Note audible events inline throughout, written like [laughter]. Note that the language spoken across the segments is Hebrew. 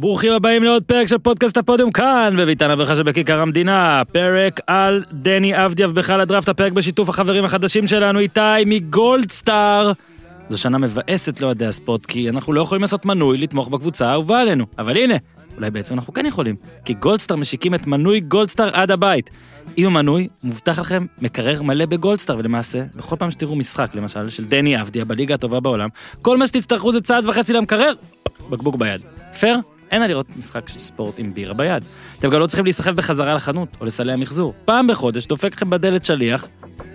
ברוכים הבאים לעוד פרק של פודקאסט הפודיום כאן, בביתן הברכה שבכיכר המדינה. פרק על דני אבדיה בכלל הדראפט, הפרק בשיתוף החברים החדשים שלנו, איתי מגולדסטאר. זו שנה מבאסת לאוהדי הספורט, כי אנחנו לא יכולים לעשות מנוי לתמוך בקבוצה האהובה עלינו. אבל הנה, אולי בעצם אנחנו כן יכולים, כי גולדסטאר משיקים את מנוי גולדסטאר עד הבית. עם המנוי, מובטח לכם מקרר מלא בגולדסטאר, ולמעשה, בכל פעם שתראו משחק, למשל, של דני אבדיה בליגה הטובה בעולם, כל מה שתצטרכו זה צעד וחצי למקרר, בקבוק ביד. פייר? אין מה לראות משחק של ספורט עם בירה ביד. אתם גם לא צריכים להיסחף בחזרה לחנות או לסלי המחזור. פעם בחודש דופק לכם בדלת שליח,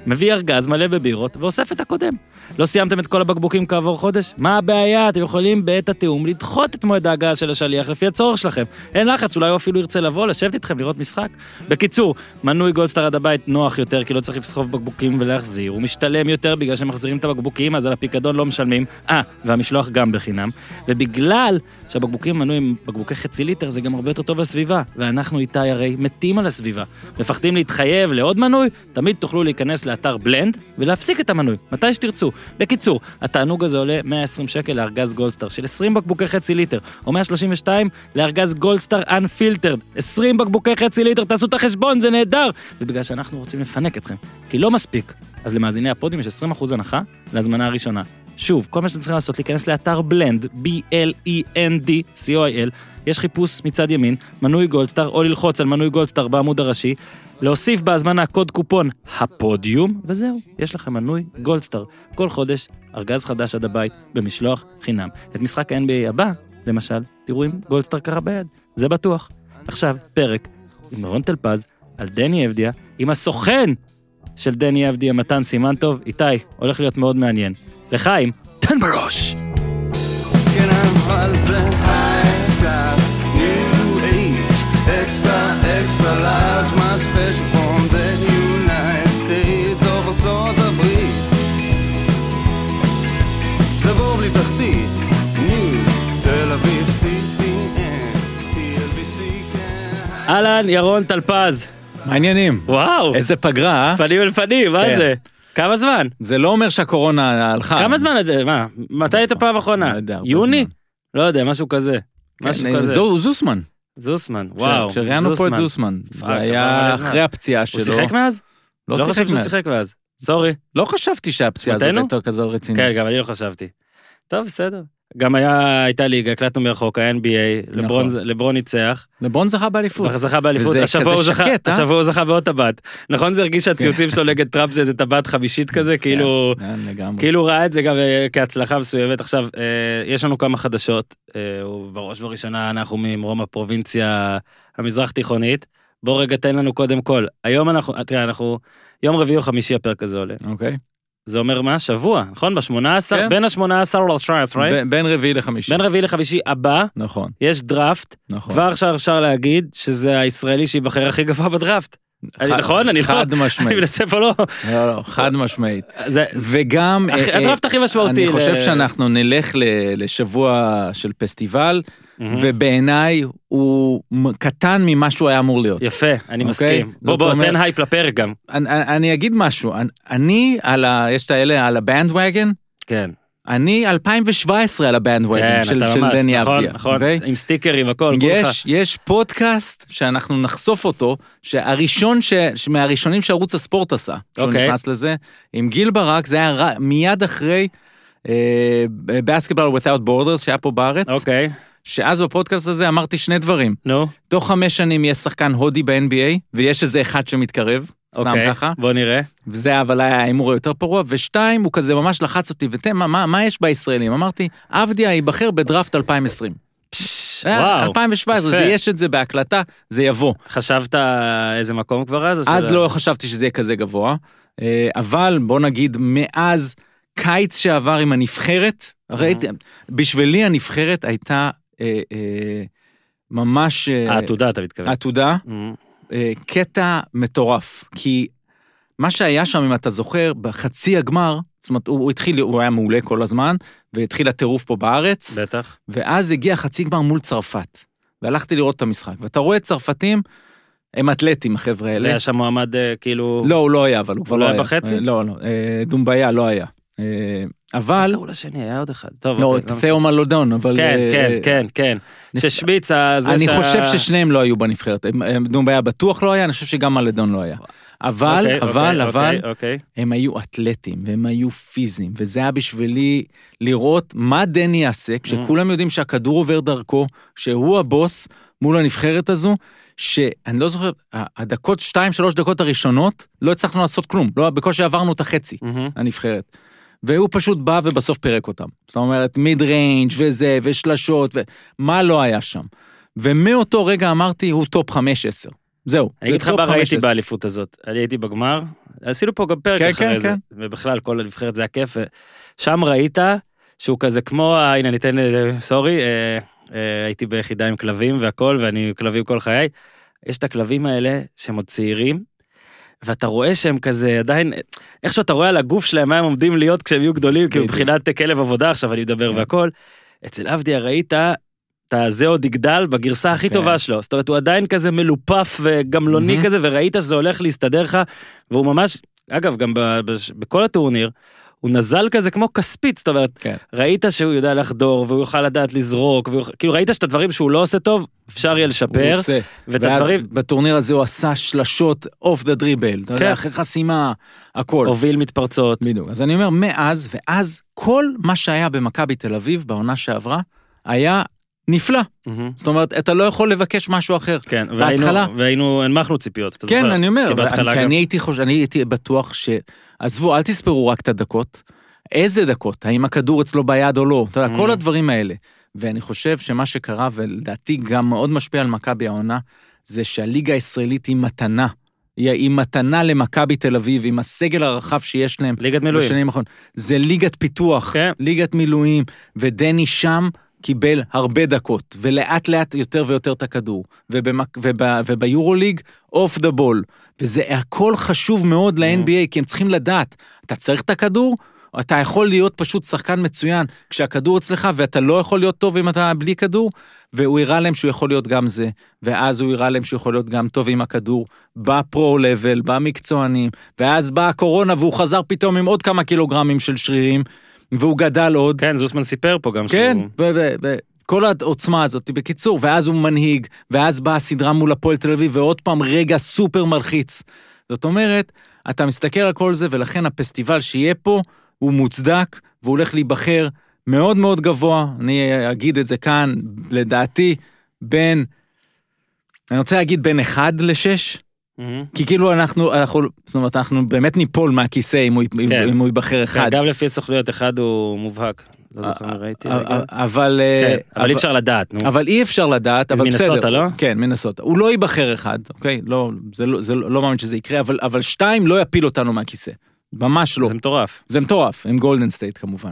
מביא ארגז מלא בבירות ואוסף את הקודם. לא סיימתם את כל הבקבוקים כעבור חודש? מה הבעיה? אתם יכולים בעת התיאום לדחות את מועד ההגעה של השליח לפי הצורך שלכם. אין לחץ, אולי הוא אפילו ירצה לבוא, לשבת איתכם, לראות משחק. בקיצור, מנוי גולדסטאר עד הבית נוח יותר, כי לא צריך לסחוב בקבוקים ולהחזיר. הוא משתלם יותר בגלל שמחזירים את הבקבוקים, אז על הפיקדון לא משלמים. אה, והמשלוח גם בחינם. ובגלל שהבקבוקים מנויים בקבוקי חצי ליטר, זה גם הרבה יותר טוב לסביבה. ואנחנו איתי הרי מתים על הסביבה. מפחדים להתחייב לעוד מנוי? תמיד תוכלו להיכנס לאתר בלנד ולהפסיק את המנוי, מתי שתרצו. בקיצור, התענוג הזה עולה 120 שקל לארגז גולדסטאר של 20 בקבוקי חצי ליטר, או 132 לארגז גולדסטאר Unfiltered. 20 בקבוקי חצי ליטר, תעשו את החשבון, זה נהדר! ובגלל שאנחנו רוצים לפנק אתכם, כי לא מספיק. אז למאזיני הפודיום יש 20% הנחה להזמנה הראשונה. שוב, כל מה שאתם צריכים לעשות, להיכנס לאתר בלנד, B-L-E-N-D, CO.IL, יש חיפוש מצד ימין, מנוי גולדסטאר, או ללחוץ על מנוי גולדסטאר בעמוד הראשי, להוסיף בהזמנה קוד קופון הפודיום, וזהו, יש לכם מנוי גולדסטאר. כל חודש, ארגז חדש עד הבית, במשלוח חינם. את משחק ה-NBA הבא, למשל, תראו אם גולדסטאר קרה ביד, זה בטוח. עכשיו, פרק עם רון טלפז על דני אבדיה, עם הסוכן של דני אבדיה, מתן סימן טוב. איתי, הולך להיות מאוד מעניין. לחיים, תן בראש! כן, אבל זה large, my special from the United States of ארצות הברית. זה בור בלי תחתית, new, תל אביב, CPN, TLBC, כן. אהלן, ירון טלפז. מה העניינים? וואו, איזה פגרה, אה? פנים אל פנים, מה כן. זה? כמה זמן? זה לא אומר שהקורונה הלכה. כמה זמן, מה, מתי היית פעם אחרונה? לא יוני? לא יודע, משהו כזה. כן, משהו אה, כזה. זו- זוסמן. זוסמן, וואו. כשראיינו פה את זוסמן. זה היה. אחרי הפציעה הוא שלו. שיחק מאז? לא לא חשבתי שהוא. שיחק מאז. סורי. לא חשבתי שהפציעה הזאת שמתנו? הייתה כזו רצינית. כן, גם אני לא חשבתי. טוב, בסדר. גם היה, הייתה ליגה, הקלטנו מרחוק, ה-NBA, נכון. לברון ניצח, לברון זכה באליפות. זכה באליפות, השבוע הוא כזה זכה, שקט, אה? השבוע הוא זכה בעוד טבעת. נכון זה הרגיש שהציוצים שלו נגד טראמפ זה איזה טבעת חמישית כזה, כאילו... כן. כאילו הוא ראה את זה גם אה, כהצלחה מסוימת. עכשיו, אה, יש לנו כמה חדשות, אה, ובראש ובראשונה אנחנו ממרום הפרובינציה המזרח תיכונית. בוא רגע תן לנו קודם כל, היום אנחנו, אה, תראה, אנחנו, יום רביעי או חמישי הפרק הזה עולה. אוקיי. זה אומר מה? שבוע, נכון? ב-18, כן. בין ה-18 ל-19, right? בין- רביעי לחמישי. בין רביעי לחמישי הבא, נכון, יש דראפט, נכון. כבר עכשיו אפשר להגיד שזה הישראלי שייבחר הכי גבוה בדראפט. אני- נכון? אני לא- חד אני משמעית. מנסה פה לא... לא, לא, חד משמעית. וגם... אה, הדראפט הכי משמעותי. אני חושב שאנחנו נלך לשבוע של פסטיבל, ובעיניי הוא קטן ממה שהוא היה אמור להיות. יפה, אני אוקיי? מסכים. בוא בוא, אומרת- תן הייפ לפרק גם. אני, אני אגיד משהו, אני, אני על ה... יש את האלה על הבנדווגן, כן. אני 2017 על הבנדווגן כן, של, של ממש, דני נכון, אבדיה. נכון, אוקיי? עם סטיקרים הכל. יש, יש פודקאסט שאנחנו נחשוף אותו, שהראשון, ש, מהראשונים שערוץ הספורט עשה, שהוא אוקיי. נכנס לזה, עם גיל ברק, זה היה מיד אחרי בסקטבול without borders שהיה פה בארץ, אוקיי, שאז בפודקאסט הזה אמרתי שני דברים, נו, תוך חמש שנים יהיה שחקן הודי ב-NBA, ויש איזה אחד שמתקרב, סתם אוקיי, ככה, בוא נראה. וזה אבל היה ההימור היותר פרוע, ושתיים, הוא כזה ממש לחץ אותי, ותן, מה, מה, מה יש בישראלים? אמרתי, עבדיה ייבחר בדראפט 2020. פש, אה, וואו, 2017, זה יפה. יש את זה בהקלטה, זה יבוא. חשבת איזה מקום כבר אז? אז שזה- לא חשבתי שזה יהיה כזה גבוה, אה, אבל בוא נגיד, מאז קיץ שעבר עם הנבחרת, ראיתי, בשבילי הנבחרת הייתה אה, אה, ממש... אה, העתודה אתה מתכוון. עתודה, אמ, אה, קטע מטורף, כי מה שהיה שם, אם אתה זוכר, בחצי הגמר, זאת אומרת, הוא, הוא התחיל, הוא היה מעולה כל הזמן, והתחיל הטירוף פה בארץ, בטח. ואז הגיע חצי גמר מול צרפת, והלכתי לראות את המשחק, ואתה רואה צרפתים, הם אתלטים, החבר'ה האלה. היה שם מועמד כאילו... לא, הוא לא היה, אבל הוא כבר הוא לא לא היה. היה בחצי? לא, לא, דומביה לא היה. אה, איך אבל, קראו לשני? היה עוד אחד. טוב, לא, אוקיי, את לא משנה. תאו מלודון, אבל... כן, אה, כן, כן, כן. ששמיץ, ה- זה אני חושב ששניהם לא היו בנבחרת, הם- דומביה בטוח לא היה, אני חושב שגם מלדון לא היה. אבל, אוקיי, אבל, אוקיי, אבל, אוקיי, אוקיי. הם היו אתלטים והם היו פיזיים, וזה היה בשבילי לראות מה דני יעשה כשכולם יודעים שהכדור עובר דרכו, שהוא הבוס מול הנבחרת הזו, שאני לא זוכר, הדקות, שתיים, שלוש דקות הראשונות, לא הצלחנו לעשות כלום, לא, בקושי עברנו את החצי, מהמם. הנבחרת. והוא פשוט בא ובסוף פירק אותם. זאת אומרת, מיד ריינג' וזה, ושלשות, ומה לא היה שם. ומאותו רגע אמרתי, הוא טופ 5-10. זהו. אני אגיד לך מה ראיתי 5-10. באליפות הזאת. אני הייתי בגמר, עשינו פה גם פרק כן, אחרי כן, זה, כן. ובכלל כל הנבחרת זה היה כיף, ושם ראית שהוא כזה כמו, ה- הנה ניתן, אה, sorry, אה, אה, הייתי ביחידה עם כלבים והכל, ואני כלבים כל חיי. יש את הכלבים האלה שהם עוד צעירים, ואתה רואה שהם כזה עדיין, איך שאתה רואה על הגוף שלהם מה הם עומדים להיות כשהם יהיו גדולים, כי בדיוק. מבחינת כלב עבודה עכשיו אני מדבר כן. והכל. אצל אבדיה ראית את הזה עוד יגדל בגרסה הכי כן. טובה שלו. זאת אומרת, הוא עדיין כזה מלופף וגמלוני. כזה, וראית שזה הולך להסתדר לך, והוא ממש, אגב, גם בכל הטורניר, הוא נזל כזה כמו כספית, זאת אומרת, כן. ראית שהוא יודע לחדור, והוא יוכל לדעת לזרוק, והוא, כאילו ראית שאת הדברים שהוא לא עושה טוב, אפשר יהיה לשפר, הוא עושה. ואת ואז הדברים, בטורניר הזה הוא עשה שלשות off the dribble, אתה כן. יודע, אחרי חסימה, הכל. הוביל מתפרצות. בדיוק. אז אני אומר, מאז, ואז כל מה שהיה במכבי תל אביב בעונה שעברה, היה נפלא. מהמם. זאת אומרת, אתה לא יכול לבקש משהו אחר. כן, בהתחלה. והיינו, והיינו, הנמכנו ציפיות, אתה כן, זוכר? אני אומר, כי כי גם- אני הייתי חושב, אני הייתי בטוח ש... עזבו, אל תספרו רק את הדקות. איזה דקות? האם הכדור אצלו ביד או לא? אתה יודע, Mm. כל הדברים האלה. ואני חושב שמה שקרה, ולדעתי גם מאוד משפיע על מכבי העונה, זה שהליגה הישראלית היא מתנה. היא, היא מתנה למכבי תל אביב, עם הסגל הרחב שיש להם ליגת מילואים. בשנים האחרונות. זה ליגת פיתוח, כן. ליגת מילואים, ודני שם קיבל הרבה דקות, ולאט לאט יותר ויותר את הכדור. ובמק... וב... וביורוליג, אוף דה בול. וזה הכל חשוב מאוד ל-NBA, כי הם צריכים לדעת, אתה צריך את הכדור, אתה יכול להיות פשוט שחקן מצוין כשהכדור אצלך, ואתה לא יכול להיות טוב אם אתה בלי כדור, והוא הראה להם שהוא יכול להיות גם זה, ואז הוא הראה להם שהוא יכול להיות גם טוב עם הכדור, בפרו-לבל, במקצוענים, ואז באה הקורונה והוא חזר פתאום עם עוד כמה קילוגרמים של שרירים, והוא גדל עוד. כן, זוסמן סיפר פה גם כן, שהוא... וכל העוצמה הזאת, בקיצור, ואז הוא מנהיג, ואז באה הסדרה מול הפועל תל אביב, ועוד פעם רגע סופר מלחיץ. זאת אומרת, אתה מסתכל על כל זה, ולכן הפסטיבל שיהיה פה, הוא מוצדק, והוא הולך להיבחר מאוד מאוד גבוה, אני אגיד את זה כאן, לדעתי, בין, אני רוצה להגיד בין 1 ל-6, מהמם. כי כאילו אנחנו, אנחנו, זאת אומרת, אנחנו באמת ניפול מהכיסא אם הוא, כן. אם הוא ייבחר אחד. גם לפי הסוכנויות, אחד הוא מובהק. לא זוכר מי ראיתי. אבל... כן, אה, אבל אי אפשר לדעת, נו. אבל אי אפשר לדעת, אבל בסדר. מנסוטה, לא? כן, מנסוטה. הוא לא ייבחר אחד, אוקיי? לא, זה לא, זה לא, לא מאמין שזה יקרה, אבל, אבל שתיים לא יפיל אותנו מהכיסא. ממש לא. זה מטורף. זה מטורף, עם גולדן סטייט כמובן.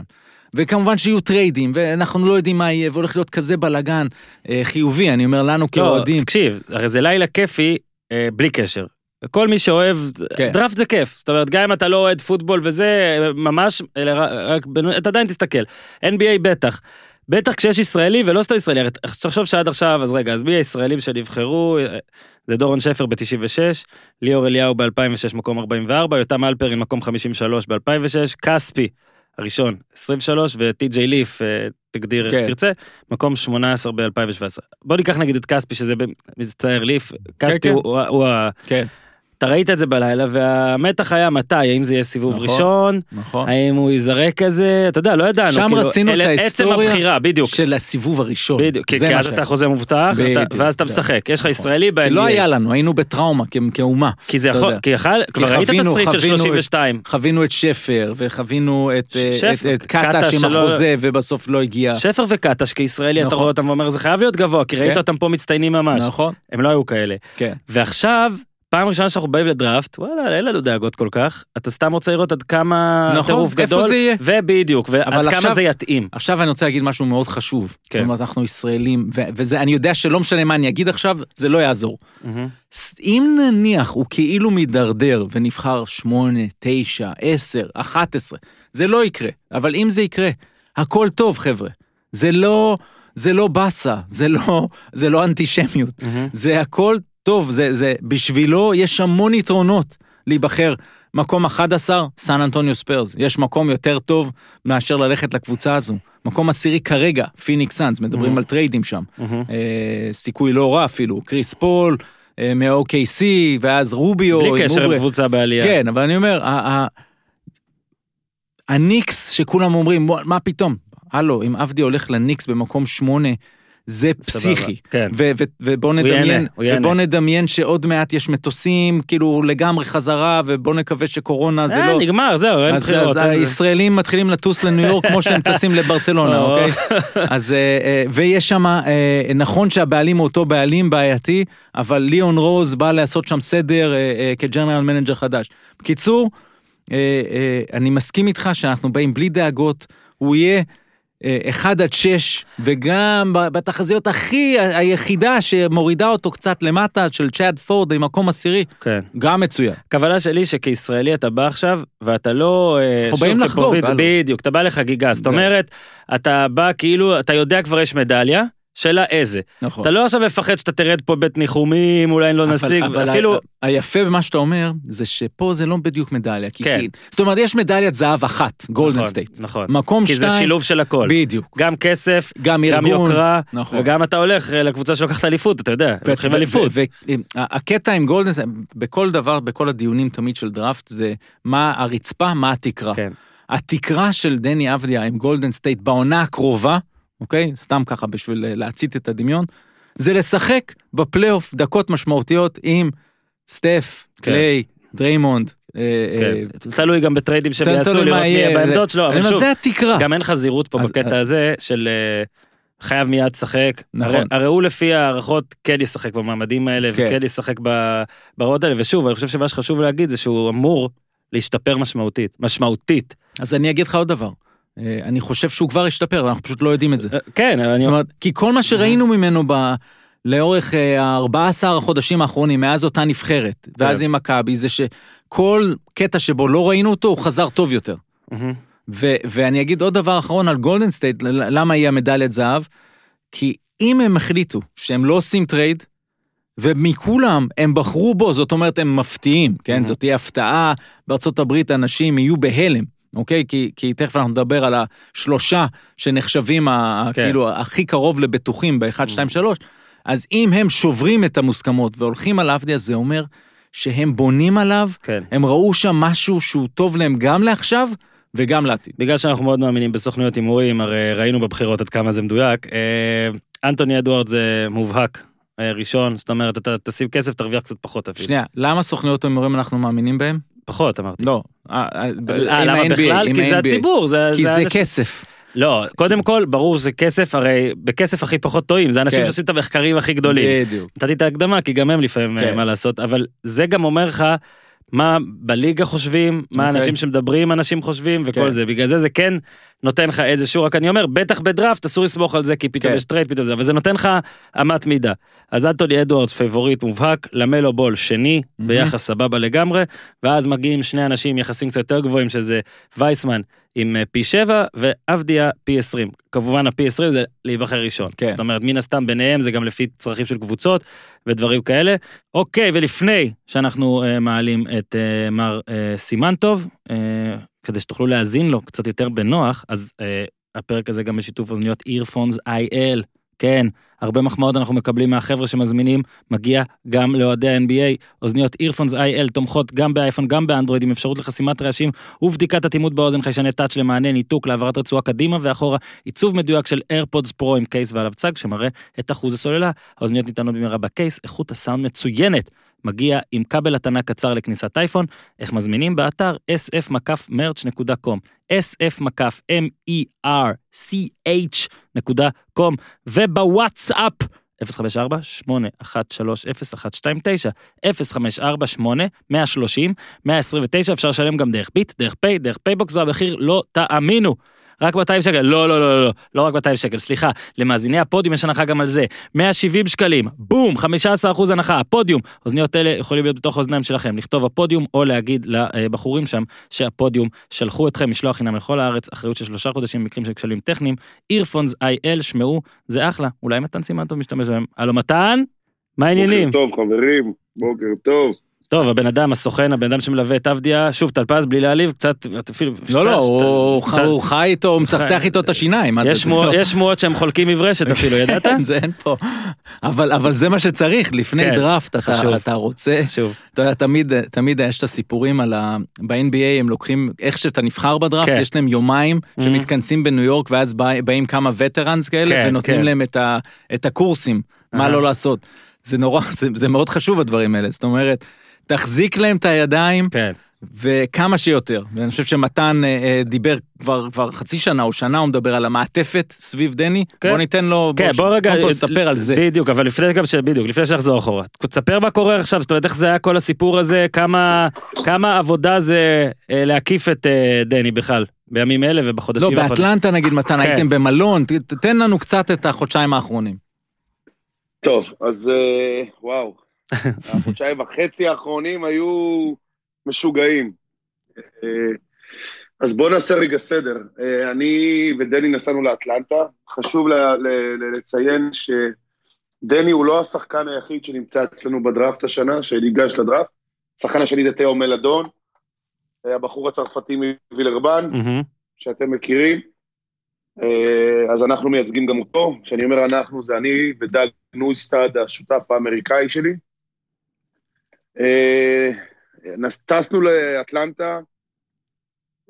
וכמובן שיהיו טריידים, ואנחנו לא יודעים מה יהיה, והולך להיות כזה בלאגן אה, חיובי, אני אומר לנו לא, כאוהדים. תקשיב, הרי זה לילה כיפי, אה, בלי קשר. כל מי שאוהב, כן. דראפט זה כיף. זאת אומרת, גם אם אתה לא אוהד פוטבול וזה, אה, ממש, אלא רק- אתה עדיין תסתכל. NBA בטח. בטח כשיש ישראלי ולא סתם ישראלי, תחשוב שעד עכשיו, אז רגע, אז מי הישראלים שנבחרו? אה, זה דורון שפר ב-96, ליאור אליהו ב-2006 מקום 44, יותם אלפרין מקום 53 ב-2006, כספי הראשון 23 וטי.ג'יי ליף, אה, תגדיר איך כן. שתרצה, מקום 18 ב-2017. בוא ניקח נגיד את כספי שזה מצטער ליף, כספי כן. הוא, הוא, הוא ה... כן, אתה ראית את זה בלילה והמתח היה מתי, האם זה יהיה סיבוב נכון. ראשון, נכון. האם הוא ייזרק כזה, אתה יודע, לא ידענו. שם כאילו, רצינו את אלה- עצם ההיסטוריה הבחירה, בדיוק. של הסיבוב הראשון. בדיוק, כי אז. אתה חוזה מובטח, אתה- ואז אתה משחק, יש לך נכון. ישראלי ב-NBA. כי לא היה לנו, היינו בטראומה כאומה. כי זה יכול. כי יכל, כבר ראית תסריט של חווינו את- 32. חווינו את שפר, וחווינו את, אה, את, את קטש עם החוזה, ובסוף לא הגיע. שפר וקטש כישראלי אתה נכון. רואה אותם ואומר זה חייב להיות גבוה כי ראית כן. אותם פה מצטיינים ממש נכון, הם לא היו כאלה כן. ועכשיו פעם ראשונה שאנחנו באים לדראפט וואלה אין לנו דאגות כל כך אתה סתם רוצה לראות עד כמה נכון, טירוף איפה גדול זה יהיה? ובדיוק ועד כמה עכשיו- זה יתאים עכשיו אני רוצה להגיד משהו מאוד חשוב. כן. זאת אומרת, אנחנו ישראלים, ו- וזה, אני יודע שלא משנה מה אני אגיד עכשיו, זה לא יעזור. ס- אם נניח הוא כאילו מידרדר ונבחר 8, 9, 10, 11, זה לא יקרה. אבל אם זה יקרה, הכל טוב, חבר'ה. זה לא, זה לא באסה, זה לא, זה לא אנטישמיות. מהמם. זה הכל טוב, זה, זה, בשבילו יש המון יתרונות להיבחר מקום 11, סן אנטוניו ספיירס. יש מקום יותר טוב מאשר ללכת לקבוצה הזו. מקום עשירי כרגע, פיניקס סאנס, מדברים Mhm. על טריידים שם. מהמם. אה, סיכוי לא רע אפילו, קריס פול, אה, מ-OKC, ואז רוביו. בלי קשר. לקבוצה בעלייה. כן, אבל אני אומר, ה- ה- הניקס שכולם אומרים, "בוא, מה פתאום? הלו, אם עבדי הולך לניקס במקום שמונה, זה. פסיכי. כן. ובוא נדמיין. ובוא נדמיין שעוד מעט יש מטוסים, כאילו לגמרי חזרה, ובוא נקווה שקורונה זה אה, לא... נגמר, זהו, אין בחירות. אז. הישראלים מתחילים לטוס לניו יורק כמו שהם טסים לברצלונה, או. אוקיי? אז, אה, אה, ויש שם, נכון שהבעלים הוא אותו בעלים בעייתי, אבל ליאון רוז בא לעשות שם סדר כ general manager חדש. בקיצור, אני מסכים איתך שאנחנו באים בלי דאגות, הוא יהיה... אה, 1 עד 6, וגם בתחזיות הכי, היחידה שמורידה אותו קצת למטה, של צ'אד פורד עם מקום עשירי, כן. גם מצוין. הכוונה שלי שכישראלי אתה בא עכשיו ואתה לא... אה, אנחנו באים לחגוג. בדיוק, אתה בא לחגיגה, זאת זה. אומרת, אתה בא כאילו, אתה יודע כבר יש מדליה, שאלה איזה. נכון. אתה לא עכשיו מפחד שאתה תרד פה בית ניחומים, אולי לא אבל- נשיג, אבל אפילו... ה- היפה במה שאתה אומר, זה שפה זה לא בדיוק מדליה. כי כן. כן. זאת אומרת, יש מדליית זהב אחת, גולדן נכון, סטייט. נכון. מקום כי זה שתיים, שילוב של הכל. בדיוק. גם כסף, גם גם ארגון. יוקרה, נכון. וגם אתה הולך אה, לקבוצה שלוקחת אליפות, אתה יודע, ו- לוקחים ו- אליפות. ו- ו- הקטע עם גולדן סטייט, בכל דבר, בכל הדיונים תמיד של דראפט, זה מה הרצפה, מה התקרה. כן. התקרה של דני אבדיה עם גולדן סטייט בעונה הקרובה, אוקיי? סתם ככה בשביל אה, להצית את הדמיון, זה לשחק בפלייאוף דקות משמעותיות עם סטף, כן. קליי, דריימונד. אה, אה, כן. תלוי גם בטריידים שהם יעשו, לראות מי יהיה, בעמדות שלו, אבל שוב, זה התקרה. גם אין זהירות פה בקטע הזה של חייב מיד לשחק. נכון. הרי- הוא לפי הערכות כן ישחק במעמדים האלה, כן. וכן ישחק בדקות האלה, ושוב, אני חושב שמה שחשוב להגיד זה שהוא אמור להשתפר משמעותית, משמעותית. אז אני אגיד לך עוד דבר. אה, אני חושב שהוא כבר השתפר, אנחנו פשוט לא יודעים את זה. אה, כן, אבל אני... זאת אומרת, כי כל מה שראינו ממנו ב... לאורך אה, ה-14 החודשים האחרונים, מאז אותה נבחרת, ואז כן. עם מכבי, זה שכל קטע שבו לא ראינו אותו, הוא חזר טוב יותר. ו- ואני אגיד עוד דבר אחרון על גולדן סטייט, למה היא המדליית זהב? כי אם הם החליטו שהם לא עושים טרייד, ומכולם הם בחרו בו, זאת אומרת הם מפתיעים, כן? זאת תהיה הפתעה, בארצות הברית אנשים יהיו בהלם, אוקיי? כי, כי תכף אנחנו נדבר על השלושה שנחשבים ה- כן. כאילו הכי קרוב לבטוחים ב-1, 2, 3, אז אם הם שוברים את המוסכמות והולכים על עבדיה, זה אומר שהם בונים עליו, כן. הם ראו שם משהו שהוא טוב להם גם לעכשיו וגם לעתיד. בגלל שאנחנו מאוד מאמינים בסוכנויות הימורים, הרי ראינו בבחירות עד כמה זה מדויק. אה, אנטוני אדוארד זה מובהק אה, ראשון, זאת אומרת, אתה תשים כסף, תרוויח קצת פחות אפילו. שנייה, למה סוכניות ההימורים אנחנו מאמינים בהם? פחות, אמרתי. לא. אה, אה, אה, למה בכלל? כי זה. הציבור, זה... כי זה כסף. לא, קודם כל, ברור שזה כסף, הרי בכסף הכי פחות טועים, זה אנשים כן. שעושים את המחקרים הכי גדולים. בדיוק. נתתי את ההקדמה, כי גם הם לפעמים, כן. אה, מה לעשות, אבל זה גם אומר לך מה בליגה חושבים, מה אוקיי. אנשים שמדברים אנשים חושבים וכל כן. זה, בגלל זה זה כן נותן לך איזשהו, רק אני אומר, בטח בדראפט אסור לסמוך על זה, כי פתאום כן. יש טרייד, פתאום זה, אבל זה נותן לך אמת מידה. אז אנטוני אדוארדס פייבוריט מובהק, למלו בול שני, מהמם. ביחס סבבה לגמרי, ואז מגיעים שני אנשים יחסים קצת יותר גבוהים, שזה וייסמן עם אה, פי 7 ועבדיה פי 20. כמובן הפי 20 זה להיבחר ראשון. כן. זאת אומרת, מן הסתם ביניהם זה גם לפי צרכים של קבוצות ודברים כאלה. אוקיי, ולפני שאנחנו אה, מעלים את אה, מר אה, סימנטוב, אה, כדי שתוכלו להאזין לו קצת יותר בנוח, אז אה, הפרק הזה גם בשיתוף אוזניות אירפונס איי-אל. כן, הרבה מחמאות אנחנו מקבלים מהחבר'ה שמזמינים, מגיע גם לאוהדי ה-NBA. אוזניות אירפונס איי-אל תומכות גם באייפון, גם באנדרואיד, עם אפשרות לחסימת רעשים ובדיקת אטימות באוזן, חיישני טאץ' למענה, ניתוק, להעברת רצועה קדימה ואחורה, עיצוב מדויק של איירפודס פרו עם קייס ועליו צג שמראה את אחוז הסוללה. האוזניות ניתנות במהרה בקייס, איכות הסאונד מצוינת. מגיע עם כבל התנה קצר לכניסת אייפון, איך מזמינים באתר sf-merch.com, sf-merch.com, ובוואטסאפ 054-8130-129, 054-8-130-129, אפשר לשלם גם דרך ביט, דרך פיי, דרך פייבוקס, והמחיר לא תאמינו. רק 200 שקל, לא, לא, לא, לא, לא. רק 200 שקל, סליחה, למאזיני הפודיום יש הנחה גם על זה, 170 שקלים, בום, 15% הנחה, הפודיום, אוזניות אלה יכולים להיות בתוך האוזניים שלכם, לכתוב הפודיום, או להגיד לבחורים שם שהפודיום שלחו אתכם. משלוח חינם לכל הארץ, אחריות של שלושה חודשים במקרים של כשלים טכניים, אירפונס איי-אל, שמעו, זה אחלה, אולי מתן סימן טוב משתמש בהם. הלו מתן? מה העניינים? בוקר טוב, חברים, בוקר טוב. טוב, הבן אדם, הסוכן, הבן אדם שמלווה את עבדיה, שוב, טלפז, בלי להעליב, קצת, אפילו... לא, לא, הוא חי איתו, הוא [laughs] מצחצח איתו את השיניים. יש לא- יש שמועות שהם חולקים מברשת [laughs] אפילו, ידעת? כן, זה אין פה. אבל זה מה שצריך, לפני כן, דראפט אתה- רוצה, שוב. אתה יודע, תמיד, יש את הסיפורים על ה... ב-NBA הם לוקחים, איך שאתה נבחר בדראפט, כן. יש להם יומיים שמתכנסים בניו יורק, ואז בא- באים כמה וטרנס כאלה, כן, ונותנים. להם את הקורסים, מה. לא לעשות. זה נורא, זה מאוד חשוב הדברים האלה, זאת אומרת, תחזיק להם את הידיים, כן. וכמה שיותר. ואני חושב שמתן אה, אה, דיבר כבר, כבר חצי שנה או שנה, הוא מדבר על המעטפת סביב דני. כן. בוא ניתן לו, כן, בוא רגע, קודם כל ספר על זה. בדיוק, אבל לפני גם ש... בדיוק, לפני שנחזור אחורה. תספר מה קורה עכשיו, זאת אומרת, איך זה היה כל הסיפור הזה, כמה, כמה עבודה זה אה, להקיף את אה, דני בכלל, בימים אלה לא, ובחודשים האחרונים. באטלנטה נגיד, מתן, כן. הייתם במלון, ת- תתן לנו קצת את החודשיים האחרונים. טוב, אז אה, וואו, החודשיים וחצי האחרונים היו משוגעים. אה, אז בואו נעשה רגע סדר. אה, אני ודני נסענו לאטלנטה. חשוב ל- ל- לציין שדני הוא לא השחקן היחיד שנמצא אצלנו בדראפט השנה, שניגש לדראפט. השחקן השני זה תאו מלדון, הבחור הצרפתי מווילרבן. מהמם. שאתם מכירים. אה, אז אנחנו מייצגים גם אותו. כשאני אומר אנחנו, זה אני ודג נויסטד, השותף האמריקאי שלי. אה, טסנו לאטלנטה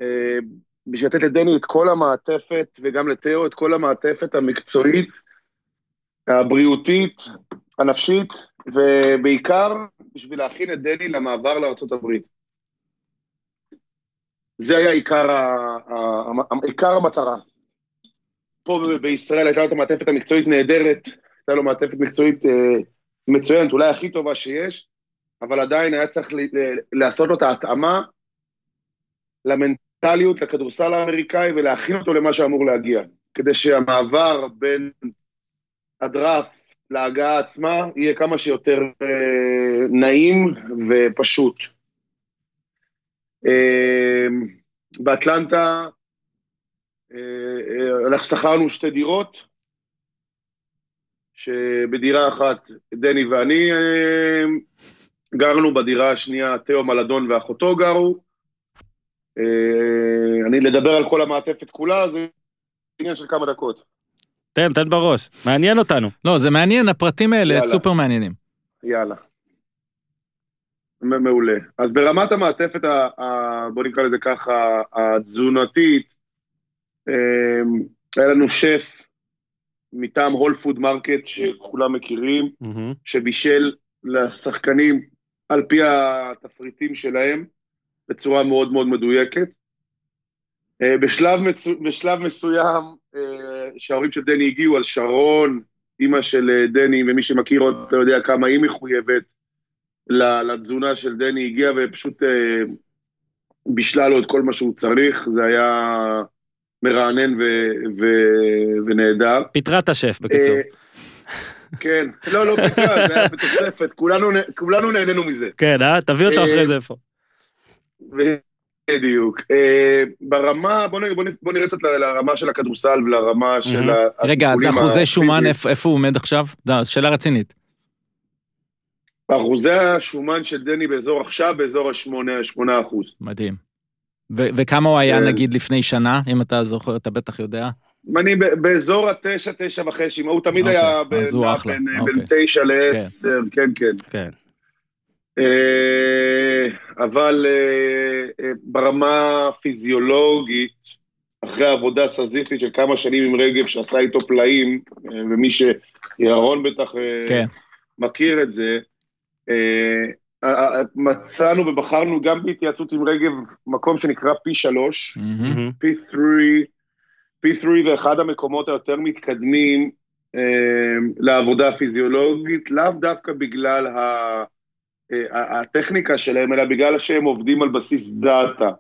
אה, בשביל לתת לדני את כל המעטפת, וגם לתאו את כל המעטפת המקצועית, הבריאותית, הנפשית, ובעיקר בשביל להכין את דני למעבר לארה"ב. זה היה עיקר, ה, ה, ה, עיקר המטרה. פה בישראל הייתה לו את המעטפת המקצועית נהדרת, הייתה לו מעטפת מקצועית אה, מצוינת, אולי הכי טובה שיש, אבל עדיין היה צריך לעשות לו את ההתאמה למנטליות, לכדורסל האמריקאי, ולהכין אותו למה שאמור להגיע, כדי שהמעבר בין הדראפט להגעה עצמה יהיה כמה שיותר אה, נעים ופשוט. אה, באטלנטה אה, אה, אנחנו שכרנו שתי דירות, שבדירה אחת דני ואני גרנו, בדירה השנייה תאו מלדון ואחותו גרו. אה, אני לדבר על כל המעטפת כולה, זה עניין של כמה דקות. תן, תן בראש, מעניין אותנו. לא, זה מעניין, הפרטים האלה יאללה. סופר מעניינים. יאללה. מעולה. אז ברמת המעטפת, ה, ה, בוא נקרא לזה ככה, התזונתית, אמ, היה לנו שף מטעם Whole Foods Market, שכולם מכירים, מהמם. שבישל לשחקנים על פי התפריטים שלהם, בצורה מאוד מאוד מדויקת. אה, בשלב, מצו, בשלב מסוים, אה, שההורים של דני הגיעו, אז שרון, אימא של אה, דני, ומי שמכיר אותה יודע כמה היא מחויבת לתזונה של דני, הגיעה ופשוט בישלה לו את כל מה שהוא צריך, זה היה מרענן ו- ו- ונהדר. פיטרה את השף, בקיצור. אה, כן, לא, לא פיתרה, זה היה בתוספת, כולנו נה- כולנו נהנינו מזה. כן, אה? תביא אותו אה, אחרי זה איפה. בדיוק. אה, ברמה, בוא נראה, בוא נ- בוא נראה קצת ל- לרמה של הכדורסל ולרמה של ה... רגע, אז אחוזי שומן. איפה איפה הוא עומד עכשיו? שאלה רצינית. אחוזי השומן של דני באזור עכשיו, באזור ה-8 אחוז. מדהים. ו- וכמה הוא היה כן. נגיד לפני שנה, אם אתה זוכר, אתה בטח יודע. אני באזור התשע, תשע וחצי, הוא תמיד אוקיי, היה בין- בין- אוקיי. בין תשע לעשר, כן, כן. כן. אה, אבל אה, אה, ברמה הפיזיולוגית, אחרי עבודה סזיפית של כמה שנים עם רגב שעשה איתו פלאים, אה, ומי שירון בטח אה, כן. מכיר את זה, אה, אה, אה, מצאנו ובחרנו גם בהתייעצות עם רגב מקום שנקרא פי שלוש, מהמם. מהמם. P3, P3 זה אחד המקומות היותר מתקדמים אה, לעבודה הפיזיולוגית, לאו דווקא בגלל ה, אה, הטכניקה שלהם, אלא בגלל שהם עובדים על בסיס דאטה.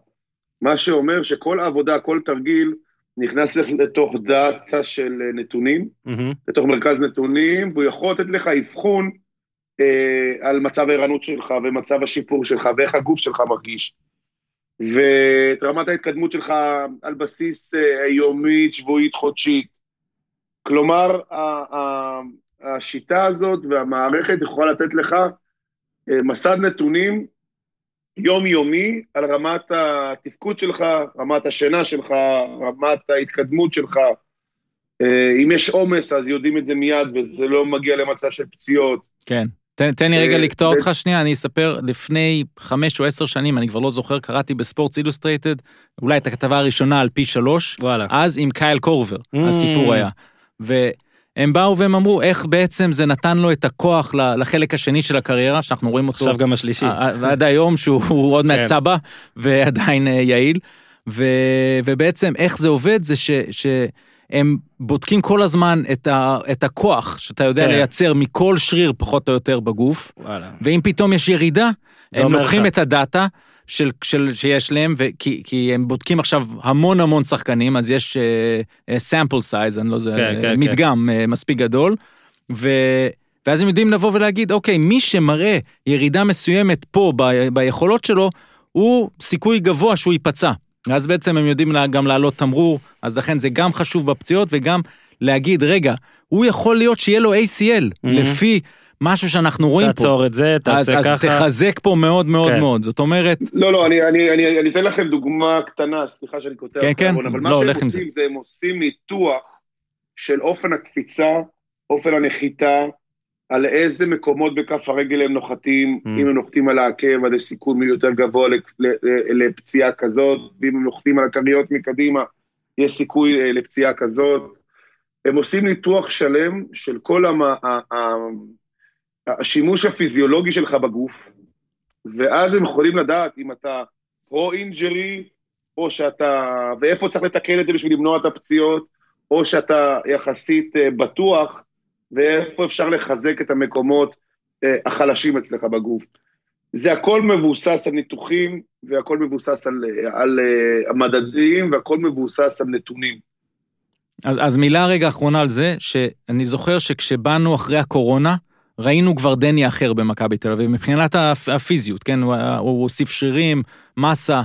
מה שאומר שכל עבודה, כל תרגיל, נכנס לתוך דאטה של אה, נתונים, מהמם. לתוך מרכז נתונים, והוא יכול לתת לך אבחון אה, על מצב הערנות שלך ומצב השיפור שלך ואיך הגוף שלך מרגיש. ואת רמת ההתקדמות שלך על בסיס אה, יומית, שבועית, חודשית. כלומר, השיטה הזאת והמערכת יכולה לתת לך אה, מסד נתונים יומיומי על רמת התפקוד שלך, רמת השינה שלך, רמת ההתקדמות שלך. אה, אם יש עומס, אז יודעים את זה מיד, וזה לא מגיע למצב של פציעות. כן. תן, תן לי רגע אה, לקטוע אותך שנייה, אני אספר, לפני חמש או עשר שנים, אני כבר לא זוכר, קראתי בספורטס אילוסטרייטד, אולי את הכתבה הראשונה על פי שלוש, וואלה. אז עם קייל קורבר, Mm. הסיפור היה. והם באו והם אמרו איך בעצם זה נתן לו את הכוח לחלק השני של הקריירה, שאנחנו רואים אותו עכשיו גם השלישי. ועד היום שהוא [laughs] עוד מעט כן. סבא ועדיין אה, יעיל. ו, ובעצם איך זה עובד זה ש, שהם בודקים כל הזמן את, ה, את הכוח שאתה יודע כן. לייצר מכל שריר פחות או יותר בגוף, וואלה. ואם פתאום יש ירידה, הם לוקחים לך. את הדאטה. של, של, שיש להם, וכי, כי הם בודקים עכשיו המון המון שחקנים, אז יש sample אה, size, אני לא יודע, כן, כן, מדגם אה, מספיק גדול, ו, ואז הם יודעים לבוא ולהגיד, אוקיי, מי שמראה ירידה מסוימת פה ב, ביכולות שלו, הוא סיכוי גבוה שהוא ייפצע. ואז בעצם הם יודעים גם להעלות תמרור, אז לכן זה גם חשוב בפציעות וגם להגיד, רגע, הוא יכול להיות שיהיה לו ACL, לפי משהו שאנחנו רואים פה. תעצור את זה, אז, תעשה אז ככה. תחזק פה מאוד מאוד כן. מאוד. זאת אומרת, לא, לא, אני, אני, אני, אני אתן לכם דוגמה קטנה, סליחה שאני קוטע כן, כן, אבל לא, מה שהם עם זה. עושים זה הם עושים ניתוח של אופן הקפיצה, אופן הנחיתה, על איזה מקומות בכף הרגל הם נוחתים, ממ. אם הם נוחתים על העקב, אז יש סיכון יותר גבוה לפציעה כזאת, ואם הם נוחתים על הכריות מקדימה, יש סיכוי אה, לפציעה כזאת. הם עושים ניתוח שלם של כל המ... השימוש הפיזיולוגי שלך בגוף, ואז הם יכולים לדעת אם אתה pro-injury, או שאתה, ואיפה צריך לתקן את זה בשביל למנוע את הפציעות, או שאתה יחסית אה, בטוח, ואיפה אפשר לחזק את המקומות אה, החלשים אצלך בגוף. זה הכל מבוסס על ניתוחים, והכל מבוסס על, אה, על אה, המדדים, והכל מבוסס על נתונים. אז, אז מילה רגע אחרונה על זה, שאני זוכר שכשבאנו אחרי הקורונה, ראינו כבר דני אחר במכבי תל אביב, מבחינת הפ- הפיזיות, כן? הוא, הוא הוסיף שרירים, מסה.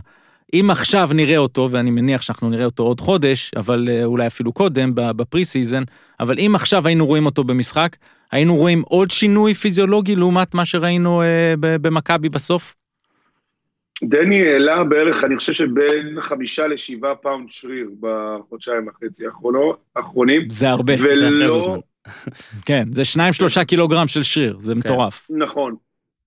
אם עכשיו נראה אותו, ואני מניח שאנחנו נראה אותו עוד חודש, אבל אה, אולי אפילו קודם, ב pre-season, אבל אם עכשיו היינו רואים אותו במשחק, היינו רואים עוד שינוי פיזיולוגי לעומת מה שראינו אה, במכבי בסוף? דני העלה בערך, אני חושב שבין חמישה לשבעה פאונד שריר בחודשיים וחצי האחרונים, זה הרבה, זה אחרי זה זמן. ולא, [laughs] כן, זה שניים שלושה קילוגרם של שריר, זה מטורף. נכון,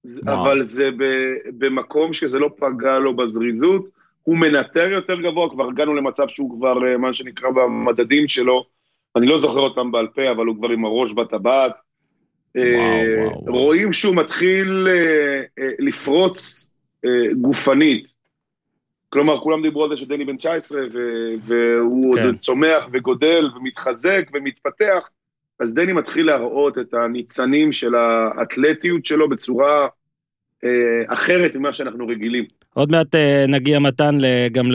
וואו. אבל זה ב- במקום שזה לא פגע לו בזריזות, הוא מנטר יותר גבוה, כבר הגענו למצב שהוא כבר, אה, מה שנקרא, במדדים שלו, אני לא זוכר אותם בעל פה, אבל הוא כבר עם הראש בטבעת. אה. רואים שהוא מתחיל אה, לפרוץ גופנית. כלומר, כולם דיברו על זה שדני בן 19, ו- והוא כן. צומח וגודל ומתחזק ומתפתח, אז דני מתחיל להראות את הניצנים של האתלטיות שלו בצורה אחרת ממה שאנחנו רגילים. עוד מעט אה, נגיע מתן גם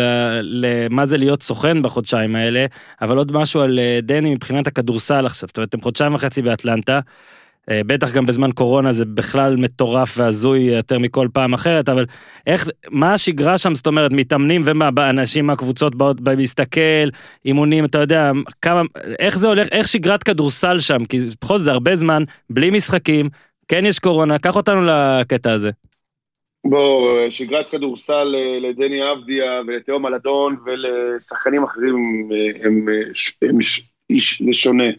למה זה להיות סוכן בחודשיים האלה, אבל עוד משהו על אה, דני מבחינת הכדורסל עכשיו, זאת אומרת, אתם חודשיים וחצי באטלנטה, אה, בטח גם בזמן קורונה זה בכלל מטורף והזוי יותר מכל פעם אחרת, אבל איך, מה השגרה שם, זאת אומרת, מתאמנים ומה, אנשים מהקבוצות באות להסתכל, אימונים, אתה יודע, כמה, איך זה הולך, איך שגרת כדורסל שם, כי בכל זאת זה הרבה זמן, בלי משחקים, כן יש קורונה, קח אותנו לקטע הזה. בוא, שגרת כדורסל אה, לדני אבדיה ולתהום אלדון ולשחקנים אחרים אה, הם, אה, הם ש- איש זה שונה.